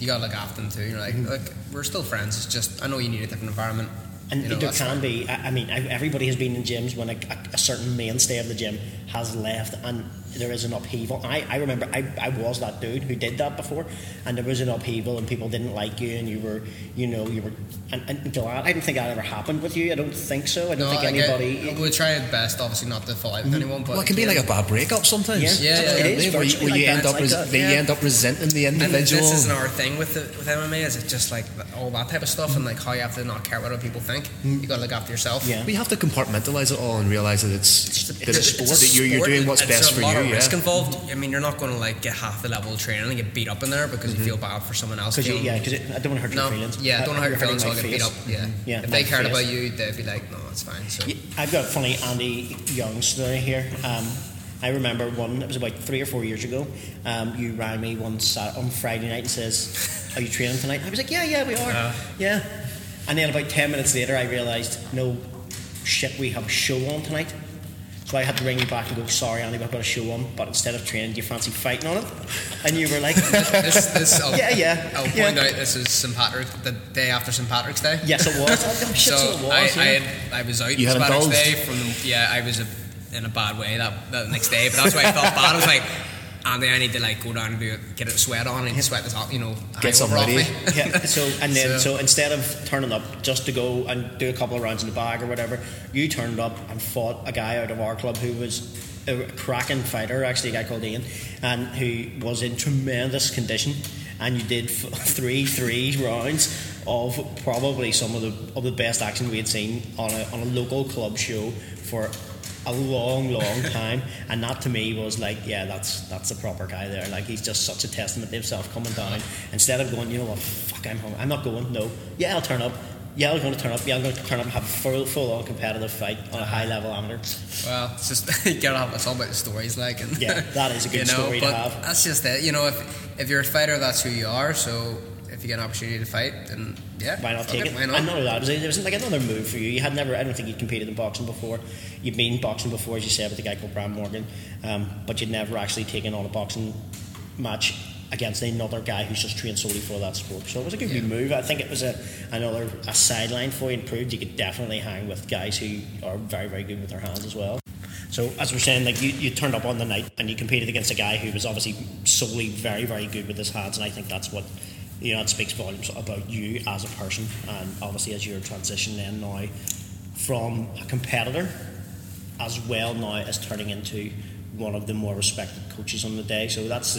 you, gotta look after them too. You're like, mm-hmm. look, we're still friends. It's just I know you need a different environment. And you know, there can fine. be. I I mean, everybody has been in gyms when a, a, a certain mainstay of the gym has left, and there is an upheaval. I, I remember I, I was that dude who did that before, and there was an upheaval, and people didn't like you, and you were, you know, you were. And, and glad I don't think that ever happened with you. I don't think so. I don't No, think I get- anybody. we try our best, obviously, not to fall out with mm-hmm. anyone. But Well, it can be like a bad breakup sometimes. Yeah. Yeah, yeah, it is Where you, virtually where you like end up, It's res- like that. they yeah. end up resenting the individual. And this is another thing with the, with MMA is it just like all that type of stuff and like how you have to not care what other people think. You got to look after yourself. Yeah. we have to compartmentalize it all and realize that it's, It's a- that it's a it's, sport. that you're, you're doing what's It's best a for lot you. of risk Yeah. involved. I mean, you're not going to like get half the level of training and get beat up in there because you feel bad for someone else. You, yeah, because I don't want to hurt no, your feelings. yeah, don't want to hurt your feelings. I'll my get beat up. Yeah, Yeah, If they cared face. about you, they'd be like, no, it's fine. So Yeah, I've got a funny Andy Young story here. Um, I remember one, it was about three or four years ago. Um, you rang me one Sat on Friday night and says, Are you training tonight? I was like, Yeah, yeah, we are. Uh. yeah. And then about 10 minutes later, I realised, No, shit, we have a show on tonight. So I had to ring you back and go, Sorry, Andy, we've got a show on, but instead of training, do you fancy fighting on it? And you were like, this, this, I'll, Yeah, yeah, I'll yeah. point out this is St Patrick, the day after St Patrick's Day. Yes, it was. Oh, shit, So so it was. I, yeah. I, had, I was out You had St. Patrick's indulged. Day from yeah I was a, in a bad way that, that next day but that's why I felt bad I was like Andy I need to like go down and do it, get a sweat on and sweat this off you know Get some ready. yeah. So and then so. So- instead of turning up just to go and do a couple of rounds in the bag or whatever, you turned up and fought a guy out of our club who was a cracking fighter, actually a guy called Ian, and who was in tremendous condition. And you did three three rounds of probably some of the of the best action we had seen on a on a local club show for a long, long time, and that to me was like, yeah, that's that's the proper guy there. Like he's just such a testament to himself coming down. Instead of going, you know what, fuck, I'm home. I'm not going. No, yeah, I'll turn up. Yeah, I'm going to turn up. Yeah, I'm going to turn up and have a full, full on competitive fight on a high level amateur. well it's just you gotta have it's all about the stories like and Yeah, that is a good you know, story to but have. that's just it you know if if you're a fighter that's who you are so if you get an opportunity to fight then yeah Why not take it? why not not only that, it was, it was like another move for you. You had never, I don't think you'd competed in boxing before. You'd been in boxing before, as you said, with a guy called Bram Morgan, um, but you'd never actually taken on a boxing match against another guy who's just trained solely for that sport. So it was a good Yeah. move. I think it was a another a sideline for you and proved you could definitely hang with guys who are very, very good with their hands as well. So as we're saying, like you, you turned up on the night and you competed against a guy who was obviously solely very, very good with his hands, and I think that's what you know it speaks volumes about you as a person, and obviously as your transition then now from a competitor as well now as turning into one of the more respected coaches on the day. So that's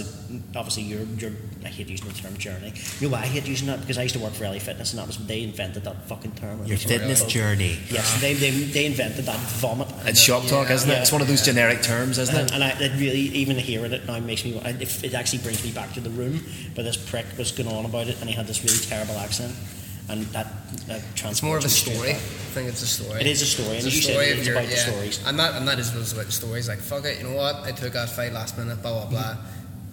obviously your your I hate using the term journey. You know why I hate using that because I used to work for LA Fitness and that was when they invented that fucking term. Your fitness journey. Yes, they, they, they invented that vomit. It's uh, shop talk, Yeah. isn't it? Yeah. It's one of those generic terms, isn't And, it? and I, it really, even hearing it now makes me. It, it actually brings me back to the room where this prick was going on about it, and he had this really terrible accent, and that, that it's more of a transports me straight story I think it's a story It is a story, and It's a you said story it's of your, about the yeah. stories. And that and that is what's about stories. Like fuck it, you know what? I took that fight last minute, blah blah blah.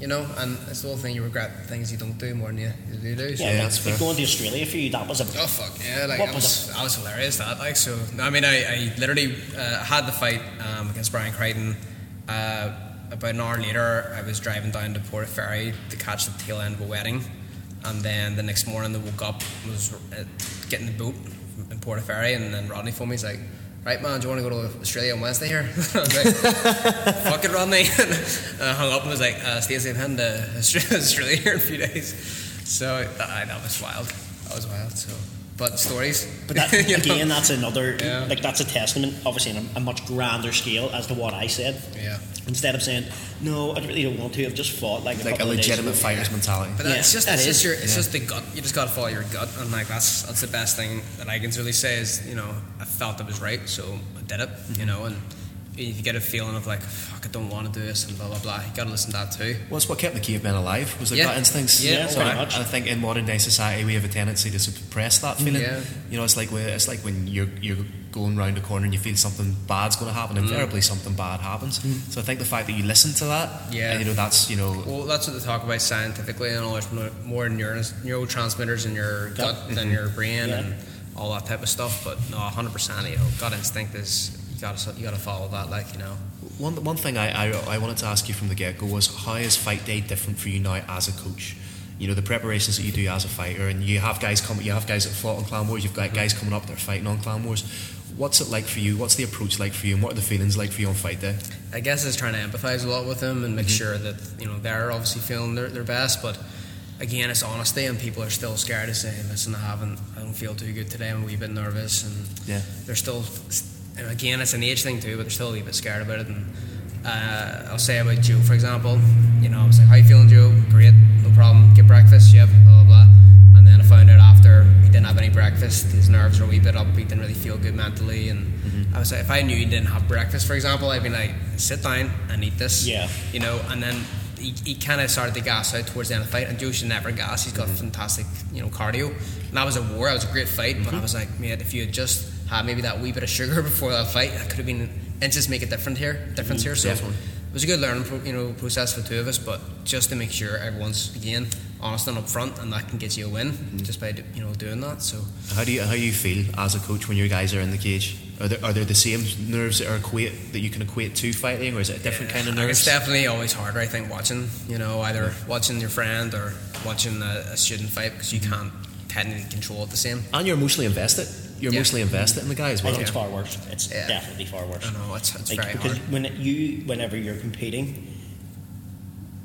You know, and it's the whole thing. You regret things you don't do more than you, you do do. So. Yeah, Yeah, that's like fair. going to Australia for you, that was a Oh fuck yeah! Like that was was, I was hilarious that like so. I mean, I, I literally uh, had the fight um, against Brian Crichton. Uh, about an hour later, I was driving down to Portaferry to catch the tail end of a wedding, and then the next morning, I woke up was uh, getting the boat in Portaferry, and then Rodney phoned me. He's like. Right, man. Do you want to go to Australia on Wednesday here? I was like, "Fuck it, Rodney." and I hung up and was like, uh, "Stacey, I'm heading to Australia here in a few days." So that, that was wild. That was wild. So, but stories. But that, you know? again, that's another Yeah. like that's a testament, obviously, on a, a much grander scale as to what I said. Yeah. Instead of saying, "No, I really don't want to," I've just fought like a, Like a couple of days legitimate fighter's mentality. But Yeah, it's just that it's is. just your it's Yeah. just the gut. You just gotta follow your gut, and like that's that's the best thing that I can really say is you know I felt it was right, so I did it. Mm-hmm. You know, and if you get a feeling of like fuck, I don't want to do this and blah blah blah, you gotta listen to that too. Well, it's what kept the cavemen alive was the Yeah. gut instincts. Yeah, so pretty I, much. I think in modern day society we have a tendency to suppress that feeling. Yeah. You know, it's like when, it's like when you're you're going round a corner and you feel something bad's going to happen. Mm. Invariably, something bad happens. Mm. So I think the fact that you listen to that, Yeah. and, you know, that's you know, Well, that's what they talk about scientifically, and all there's more- neuro, neurotransmitters in your gut Gut. than mm-hmm. your brain Yeah. and all that type of stuff. But no, 100 percent, you know, gut instinct is you gotta you gotta follow that, like you know. One, one thing I, I, I wanted to ask you from the get go was how is fight day different for you now as a coach? You know the preparations that you do as a fighter, and you have guys come, you have guys that fought on Clan Wars, you've got mm-hmm. guys coming up that are fighting on Clan Wars. What's it like for you? What's the approach like for you? And what are the feelings like for you on fight day? I guess it's trying to empathise a lot with them and make Mm-hmm. sure that you know they're obviously feeling their, their best, but again, it's honesty, and people are still scared to say, "Listen, I haven't, I don't feel too good today. I'm a wee bit nervous," and Yeah. they're still. And again, it's an age thing too, but they're still a wee bit scared about it. And uh, I'll say about Joe, for example. You know, I was like, "How you feeling, Joe? Great, no problem. Get breakfast, yep, blah blah blah." And then I found out after he didn't have any breakfast, his nerves were a wee bit up. He didn't really feel good mentally, and mm-hmm. I was like, if I knew he didn't have breakfast, for example, I'd be like, "Sit down and eat this." Yeah. You know, and then he, he kind of started to gas out towards the end of the fight, and Joe should never gas. He's got mm-hmm. fantastic, you know, cardio. And that was a war. That was a great fight. But I mm-hmm. was like, mate, if you had just had maybe that wee bit of sugar before that fight, that could have been inches make a different here, difference here. So Definitely. Was a good learning, pro, you know, process for the two of us. But just to make sure everyone's again honest and upfront, and that can get you a win mm-hmm. just by you know doing that. So How do you how do you feel as a coach when your guys are in the cage? Are there, are there the same nerves that are equate that you can equate to fighting, or is it a different kind of nerves? It's definitely always harder, I think, watching, you know, either watching your friend or watching a, a student fight because you mm-hmm. can't technically control it the same. and you're emotionally invested. You're mostly invested in the guy as I well. think it's far worse. It's definitely far worse. I know, it's, it's Like, very because hard. when you, whenever you're competing,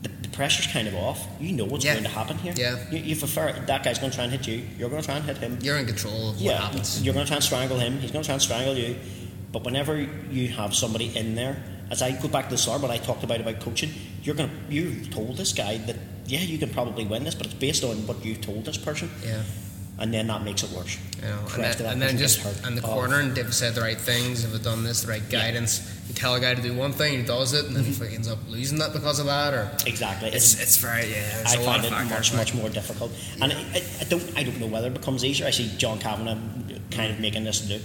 the, the pressure's kind of off. You know what's going to happen here. Yeah. You, you've a fair, that guy's going to try and hit you. You're going to try and hit him. You're in control of what yeah, happens. you're going to try and strangle him. He's going to try and strangle you. But whenever you have somebody in there, as I go back to the start, what I talked about about coaching, you're going to you've told this guy that yeah, you can probably win this, but it's based on what you've told this person, Yeah. And then that makes it worse. You know, and then, and then just and the Oh. corner, and they've said the right things, have done this, the right guidance. You tell a guy to do one thing, he does it, and then Mm-hmm. he ends up losing that because of that. Or Exactly. it's it's very yeah. It's I a find it factors, much like- much more difficult, and I, I, I don't I don't know whether it becomes easier. I see John Kavanagh kind of making this look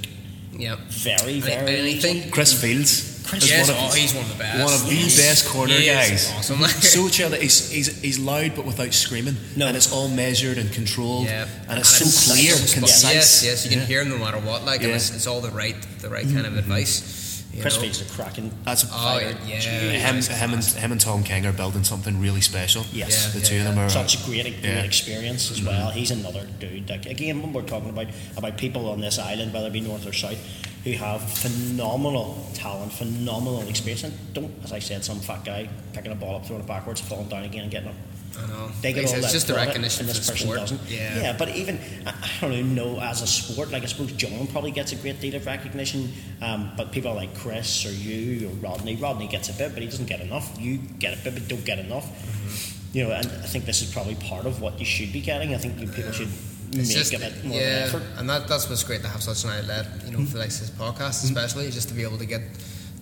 Yeah. very very and I think Chris Fields. Chris is yes, one of, oh, he's one of the best. one of the best corner He guys. Awesome. So chill that he's, he's he's loud but without screaming, No. and it's all measured and controlled, Yeah, and it's so clear, so- concise. Yes, yes, you can Yeah. hear him no matter what. Like, Yeah. it's, it's all the right, the right mm-hmm. kind of advice. You Chris know. Fields is a cracking. That's Oh fighter. yeah, him, him, and, him and Tom King are building something really special. Yes. the Yeah, two yeah, of them are. Such a great, great Yeah. experience as mm-hmm. well. He's another dude. Like again, when we're talking about about people on this island, whether it be north or south, who have phenomenal talent, phenomenal experience, and don't, as I said, some fat guy picking a ball up, throwing it backwards, falling down again, and getting up. I know. They get Like all said, that it's just the recognition and for this person doesn't. Yeah. yeah, but even I don't even know as a sport. Like I suppose John probably gets a great deal of recognition, um, but people like Chris or you or Rodney, Rodney gets a bit, but he doesn't get enough. You get a bit, but don't get enough. Mm-hmm. You know, and I think this is probably part of what you should be getting. I think you people should It's make just, a bit more yeah, of an effort. and that, that's what's great to have such an outlet, you know, for like this podcast, especially just to be able to get,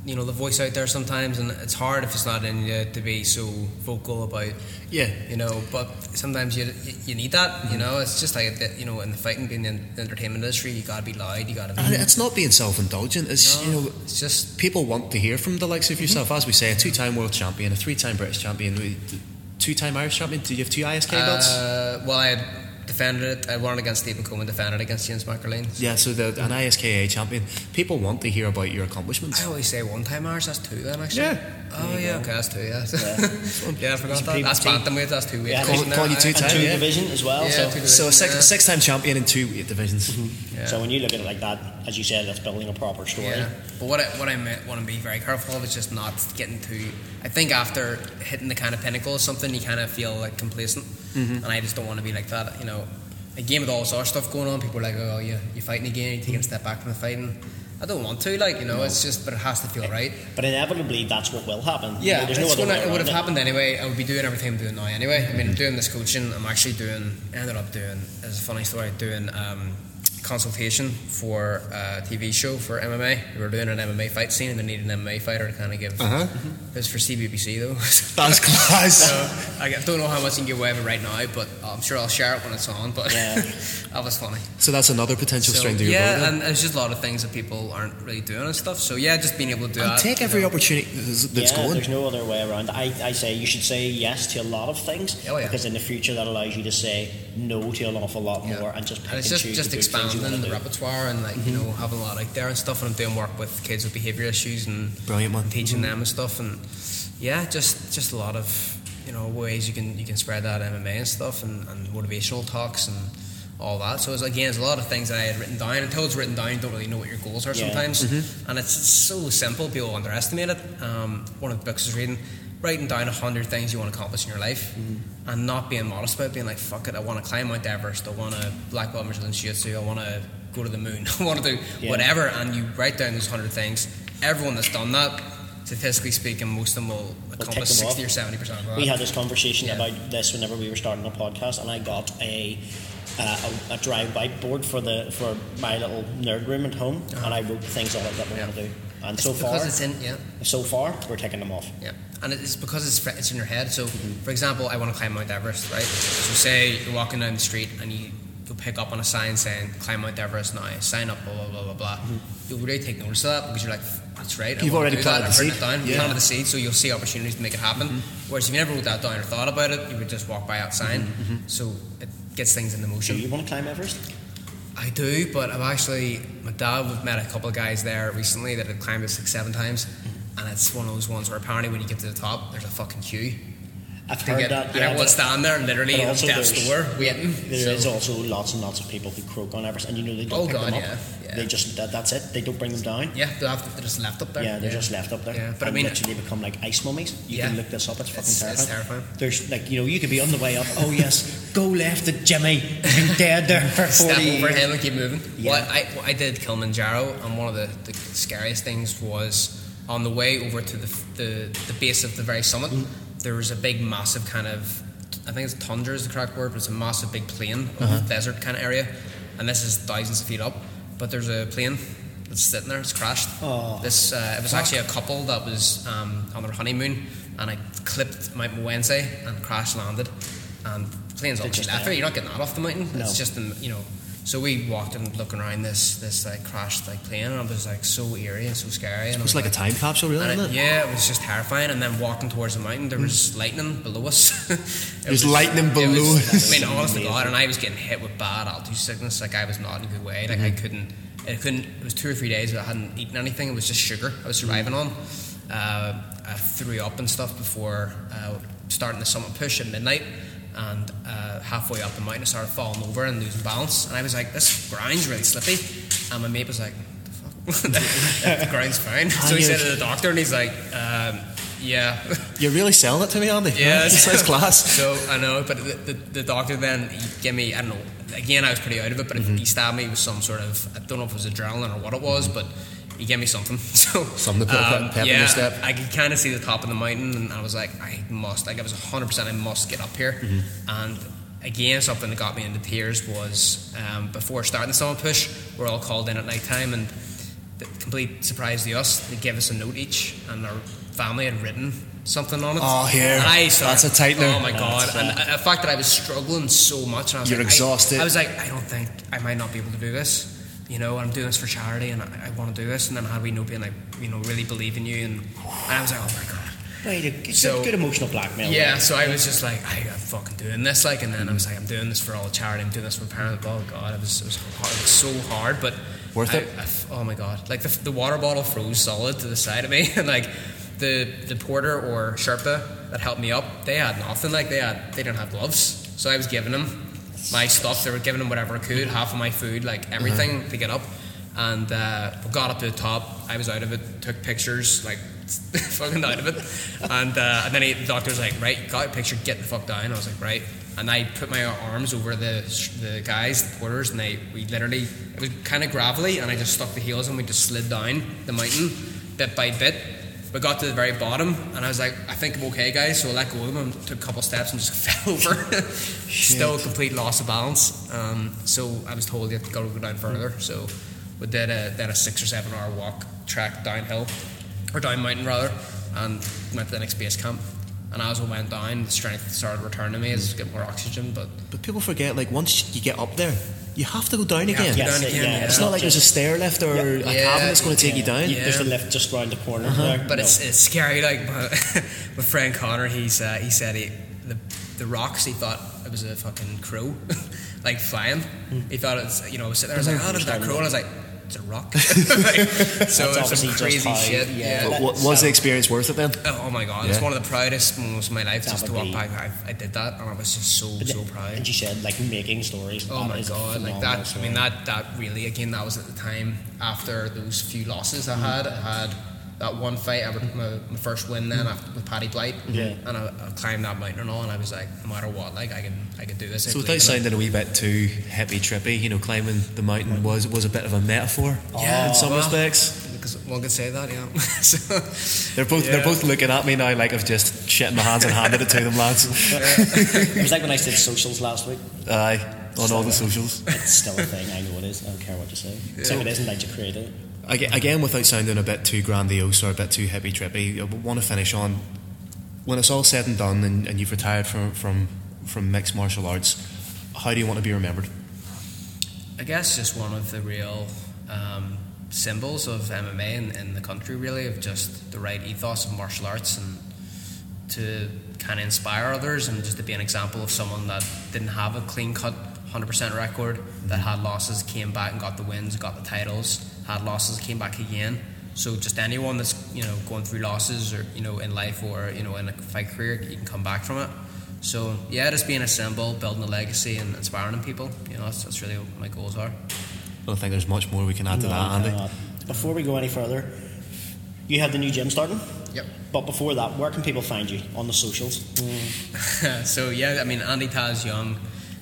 you know, the voice out there sometimes, and it's hard if it's not in you to be so vocal about, yeah, you know, but sometimes you you need that, you know, it's just like that, you know, in the fighting, being in the entertainment industry, you gotta be loud, you gotta be. and it's not being self-indulgent. It's you know it's just people want to hear from the likes of yourself, as we say, a two-time world champion, a three-time British champion, we- two-time Irish champion. Do you have two ISK belts? Uh, well, I had defended it. I won against Stephen Coleman, defended against James McErlean. yeah, so the, an ISKA champion. People want to hear about your accomplishments. I always say one time Irish, that's two then actually. Yeah. Oh yeah, okay, that's two, yeah. Yeah. yeah, I forgot It's that. pretty- That's bantamweight, that's two weight Yeah, call- call you two I- times. And two yeah. division as well. Yeah, so, two division. So a six, Yeah. six-time champion in two weight divisions. Yeah. so when you look at it like that, as you said, that's building a proper story. Yeah, but what I, what I meant, want to be very careful of is just not getting too. I think after hitting the kind of pinnacle of something, you kind of feel like complacent, Mm-hmm. and I just don't want to be like that. You know, again with all this of stuff going on, people are like, oh, yeah, you you fighting again, you're taking a step back from the fighting. I don't want to, like you know, it's just, but it has to feel right. But inevitably, that's what will happen. Yeah, there's no gonna, it would have happened anyway. I would be doing everything I'm doing now anyway. I mean, I'm doing this coaching. I'm actually doing. Ended up doing. It's a funny story. Doing um, consultation for a TV show for MMA. We were doing an MMA fight scene, and they needed an MMA fighter to kind of give. Uh-huh. It was for CBBC though. That's class. so I don't know how much you can give away of it right now, but I'm sure I'll share it when it's on. But Yeah. that was funny. So that's another potential So, string to your bow. yeah, then. and there's just a lot of things that people aren't really doing and stuff. So yeah, just being able to do And that. take you every know. opportunity that's that's yeah, going. there's no other way around. I, I say you should say yes to a lot of things Oh, yeah. because in the future that allows you to say no to an awful lot Yeah. more and just pick and it's and just choose just the good things you the repertoire and like you know having a lot out there and stuff. And I'm doing work with kids with behaviour issues and Brilliant man. and teaching them and stuff. And yeah, just just a lot of you know ways you can you can spread that MMA and stuff and, and motivational talks and all that. So it's again, it's a lot of things that I had written down. Until it's written down, you don't really know what your goals are Yeah. sometimes, and it's so simple. People underestimate it. Um, one of the books I was reading, writing down a hundred things you want to accomplish in your life, and not being modest about it, being like, "Fuck it, I want to climb Mount Everest. I want to black belt Michelin Jiu-Jitsu. I want to go to the moon. I want to do Yeah. whatever." And you write down those hundred things. Everyone that's done that, statistically speaking, most of them will accomplish them sixty off. or seventy percent of that. We had this conversation Yeah. about this whenever we were starting the podcast, and I got a uh, a, a dry whiteboard for the for my little nerd room at home, and I wrote things on it that we Yeah. want to do. And It's so far, because it's in yeah. so far, we're taking them off. Yeah, and it's because it's it's in your head. So, mm-hmm. for example, I want to climb Mount Everest, right? So, say you're walking down the street and you go pick up on a sign saying "Climb Mount Everest now." Sign up, blah blah blah blah blah. Mm-hmm. You'll really take notice of that because you're like, "That's right." I You've already do planted the seed. it down. Yeah. Planted the seed, so you'll see opportunities to make it happen. Mm-hmm. Whereas if you never wrote that down or thought about it, you would just walk by that sign. So it gets things into Do motion. you want to climb Everest? I do, but I've actually my dad we've met a couple of guys there recently that have climbed it six, seven times, and it's one of those ones where apparently when you get to the top, there's a fucking queue. I've heard get, that. and Yeah, everyone's but standing there literally at death's there's- door waiting. there is So- also lots and lots of people who croak on Everest, and you know they don't Oh, pick God, them up. yeah, yeah. They just that, that's it. They don't bring them down. yeah, they have they're just left up there. Yeah, they're just left up there. Yeah, but I and mean- literally become like ice mummies. You Yeah. can look this up. It's fucking It's- terrifying. it's terrifying. There's like you know you could be on the way up. Oh yes, go left at Jimmy. Been dead there for forty. Step over him and keep moving. Yeah. Well, I, I did Kilimanjaro, and one of the, the scariest things was on the way over to the, the, the base of the very summit. Mm. There was a big, massive kind of, I think it's tundra is the correct word, but it's a massive big plain Uh-huh. desert kind of area, and this is thousands of feet up. But there's a plane that's sitting there. It's crashed. Oh. This uh, it was actually a couple that was um, on their honeymoon, and I clipped Mount Mawenzi and crash landed, and the plane's obviously left there. You're not getting that off the mountain. No. It's just you know. So we walked and looking around this this like crashed like plane, and it was like so eerie and so scary. And I It's was like a time capsule, really, it, it? yeah, it was just terrifying. And then walking towards the mountain, there was lightning below us. It There's was- lightning below was- us. I mean, honest to God, and I was getting hit with bad altitude sickness. Like I was not in a good way. Like I Mm-hmm. couldn't. It couldn't. It was two or three days that I hadn't eaten anything. It was just sugar. I was surviving Mm. on. Uh, I threw up and stuff before uh, starting the summit push at midnight. And uh, halfway up the mountain, I started falling over and losing balance. And I was like, "This ground's really slippy." And my mate was like, "The fuck? the ground's fine." So he said to the doctor, and he's like, um, "Yeah." You're really selling it to me, Andy. Yeah, it's nice class. So I know, but the, the, the doctor then he gave me I don't know. Again, I was pretty out of it, but Mm-hmm. he stabbed me with some sort of I don't know if it was adrenaline or what it was, but he gave me something. So Something to put um, pep in yeah, your step. I could kind of see the top of the mountain, and I was like, I must. Like I was hundred percent, I must get up here. Mm-hmm. And again, something that got me into tears was um, before starting the summit push, we're all called in at night time, and the complete surprise to us, they gave us a note each, and our family had written something on it. Oh, here. And I started, That's a tight tightener. Oh my god! And the fact that I was struggling so much, and I was You're like, I- exhausted. I, was like, I don't think I might not be able to do this. You know, I'm doing this for charity, and I, I want to do this. And then how do we know being like, you know, really believe in you? And, and I was like, oh my god. Right, a good, So- good emotional blackmail. Yeah, so I was just like, I, I'm fucking doing this, like, and then I was like, I'm doing this for all charity. I'm doing this for parents. Oh god, it was, it was hard, it was so hard, but Worth I- it? I f- oh my god, like the, the water bottle froze solid to the side of me, and like the the porter or Sherpa that helped me up, they had nothing. Like they had, they didn't have gloves, so I was giving them my stuff. They were giving them whatever I could, half of my food, like everything Uh-huh. to get up. And uh, got up to the top. I was out of it. Took pictures, like fucking out of it. And, uh, and then he, the doctor was like, "Right, got a picture. Get the fuck down." I was like, "Right." And I put my arms over the the guys, the porters, and they we literally it was kind of gravelly, and I just stuck the heels and we just slid down the mountain bit by bit. We got to the very bottom, and I was like, "I think I'm okay, guys." So I let go of them and took a couple steps and just fell over. Still a complete loss of balance. Um, so I was told you have to go down further. So we did a then a six or seven hour walk track downhill or down mountain rather, and went to the next base camp. And as we went down, the strength started returning to me as I get more oxygen. But But people forget, like, once you get up there, you have to go down again. Yes, down again, yeah, yeah. It's not like there's a stair lift or a Yeah. cabin that's going to take you down. Yeah. There's the lift just round the corner there. But No. it's, it's scary. Like my, my friend Connor, he's uh, he said he, the the rocks. He thought it was a fucking crow, like flying. He thought it's you know I sitting there. I was like, oh, look at that crow, and I was like, it's a rock. so it's obviously some crazy how- shit. yeah. Yeah. But wa- was the experience worth it then? Oh, oh my god, Yeah. it's one of the proudest moments of my life That just to walk be- back. I, I did that and I was just so But so proud. And you said like making stories. Oh my god, like phenomenal that. I mean, that that really again, that was at the time after those few losses I had. I had that one fight, I, had my, my first win then after, with Paddy Blight, Yeah. and I, I climbed that mountain and all, and I was like, no matter what, like I can I can do this. So believe without in it. sounding a wee bit too hippy trippy, you know, climbing the mountain was was a bit of a metaphor. Yeah, in some well, respects. because one could say that, yeah. so, They're both Yeah. they're both looking at me now like I've just shit in my hands and handed it to them, lads. it was like when I did socials last week. Aye, on all the socials. It's still a thing. I know it is. I don't care what you say. So if it isn't, like you create it. Aga- Again, without sounding a bit too grandiose or a bit too hippy trippy, I want to finish on when it's all said and done, and, and you've retired from from from mixed martial arts. How do you want to be remembered? I guess just one of the real um, symbols of MMA in, in the country, really, of just the right ethos of martial arts and to kind of inspire others and just to be an example of someone that didn't have a clean cut 100% record, that had losses, came back and got the wins, got the titles, had losses, came back again. So just anyone that's you know going through losses or you know in life or you know in a fight career, you can come back from it. So yeah, just being a symbol, building a legacy, and inspiring people. You know, that's, that's really what my goals are. I don't think there's much more we can add to that, Andy. Before we go any further, you have the new gym starting. Yep. But before that, where can people find you on the socials? so yeah, I mean Andy Taz Young,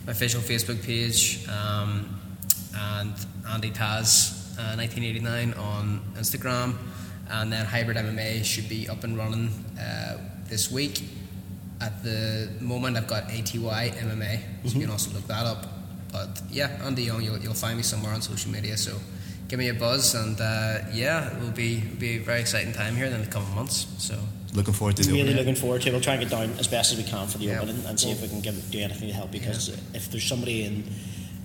my official Facebook page, um, and Andy Taz uh, 1989 on Instagram, and then Hybrid MMA should be up and running uh, this week. At the moment, I've got ATY MMA, so you can also look that up. But yeah, Andy Young, you'll, you'll find me somewhere on social media. So give me a buzz, and uh, yeah, it will be it'll be a very exciting time here in the coming months. So Looking forward to the Really opening. looking forward to it. We'll try and get down as best as we can for the Yeah. opening and see if we can give, do anything to help because if there's somebody in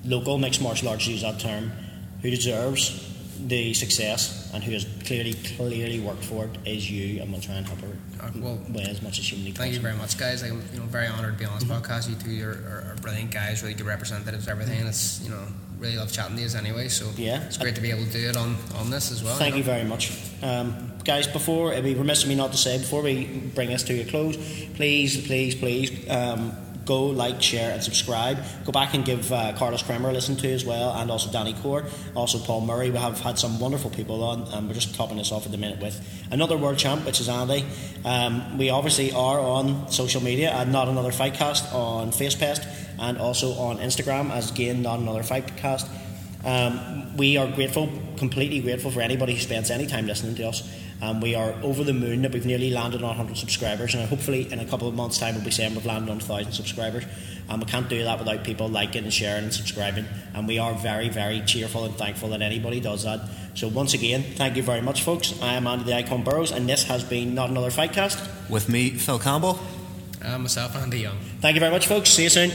local mixed martial arts, to use that term, who deserves the success and who has clearly, clearly worked for it is you and we'll try and help her well, as much as humanly Thank you very much, guys. I'm you know very honored to be on this podcast. You two are, are, are brilliant guys, really good representatives, of everything. And it's you know really love chatting to you anyway. So Yeah. it's great to be able to do it on, on this as well. Thank you know. very much. Um, guys, before it'd be remiss of me not to say, before we bring us to a close, please, please, please um, go like, share, and subscribe. Go back and give uh, Carlos Kramer a listen to as well, and also Danny Core, also Paul Murray. We have had some wonderful people on, and we're just topping this off at the minute with another world champ, which is Andy. Um, we obviously are on social media and Not Another Fightcast on FacePest and also on Instagram as again Not Another Fightcast. Um, we are grateful, completely grateful for anybody who spends any time listening to us. Um, we are over the moon that we've nearly landed on 100 subscribers, and hopefully in a couple of months' time we'll be saying we've landed on 1,000 subscribers. And we can't do that without people liking and sharing and subscribing. And we are very, very cheerful and thankful that anybody does that. So once again, thank you very much, folks. I am Andy the Icon Burrows, and this has been Not Another Fightcast. With me, Phil Campbell. Uh, myself, Andy Young. Thank you very much, folks. See you soon.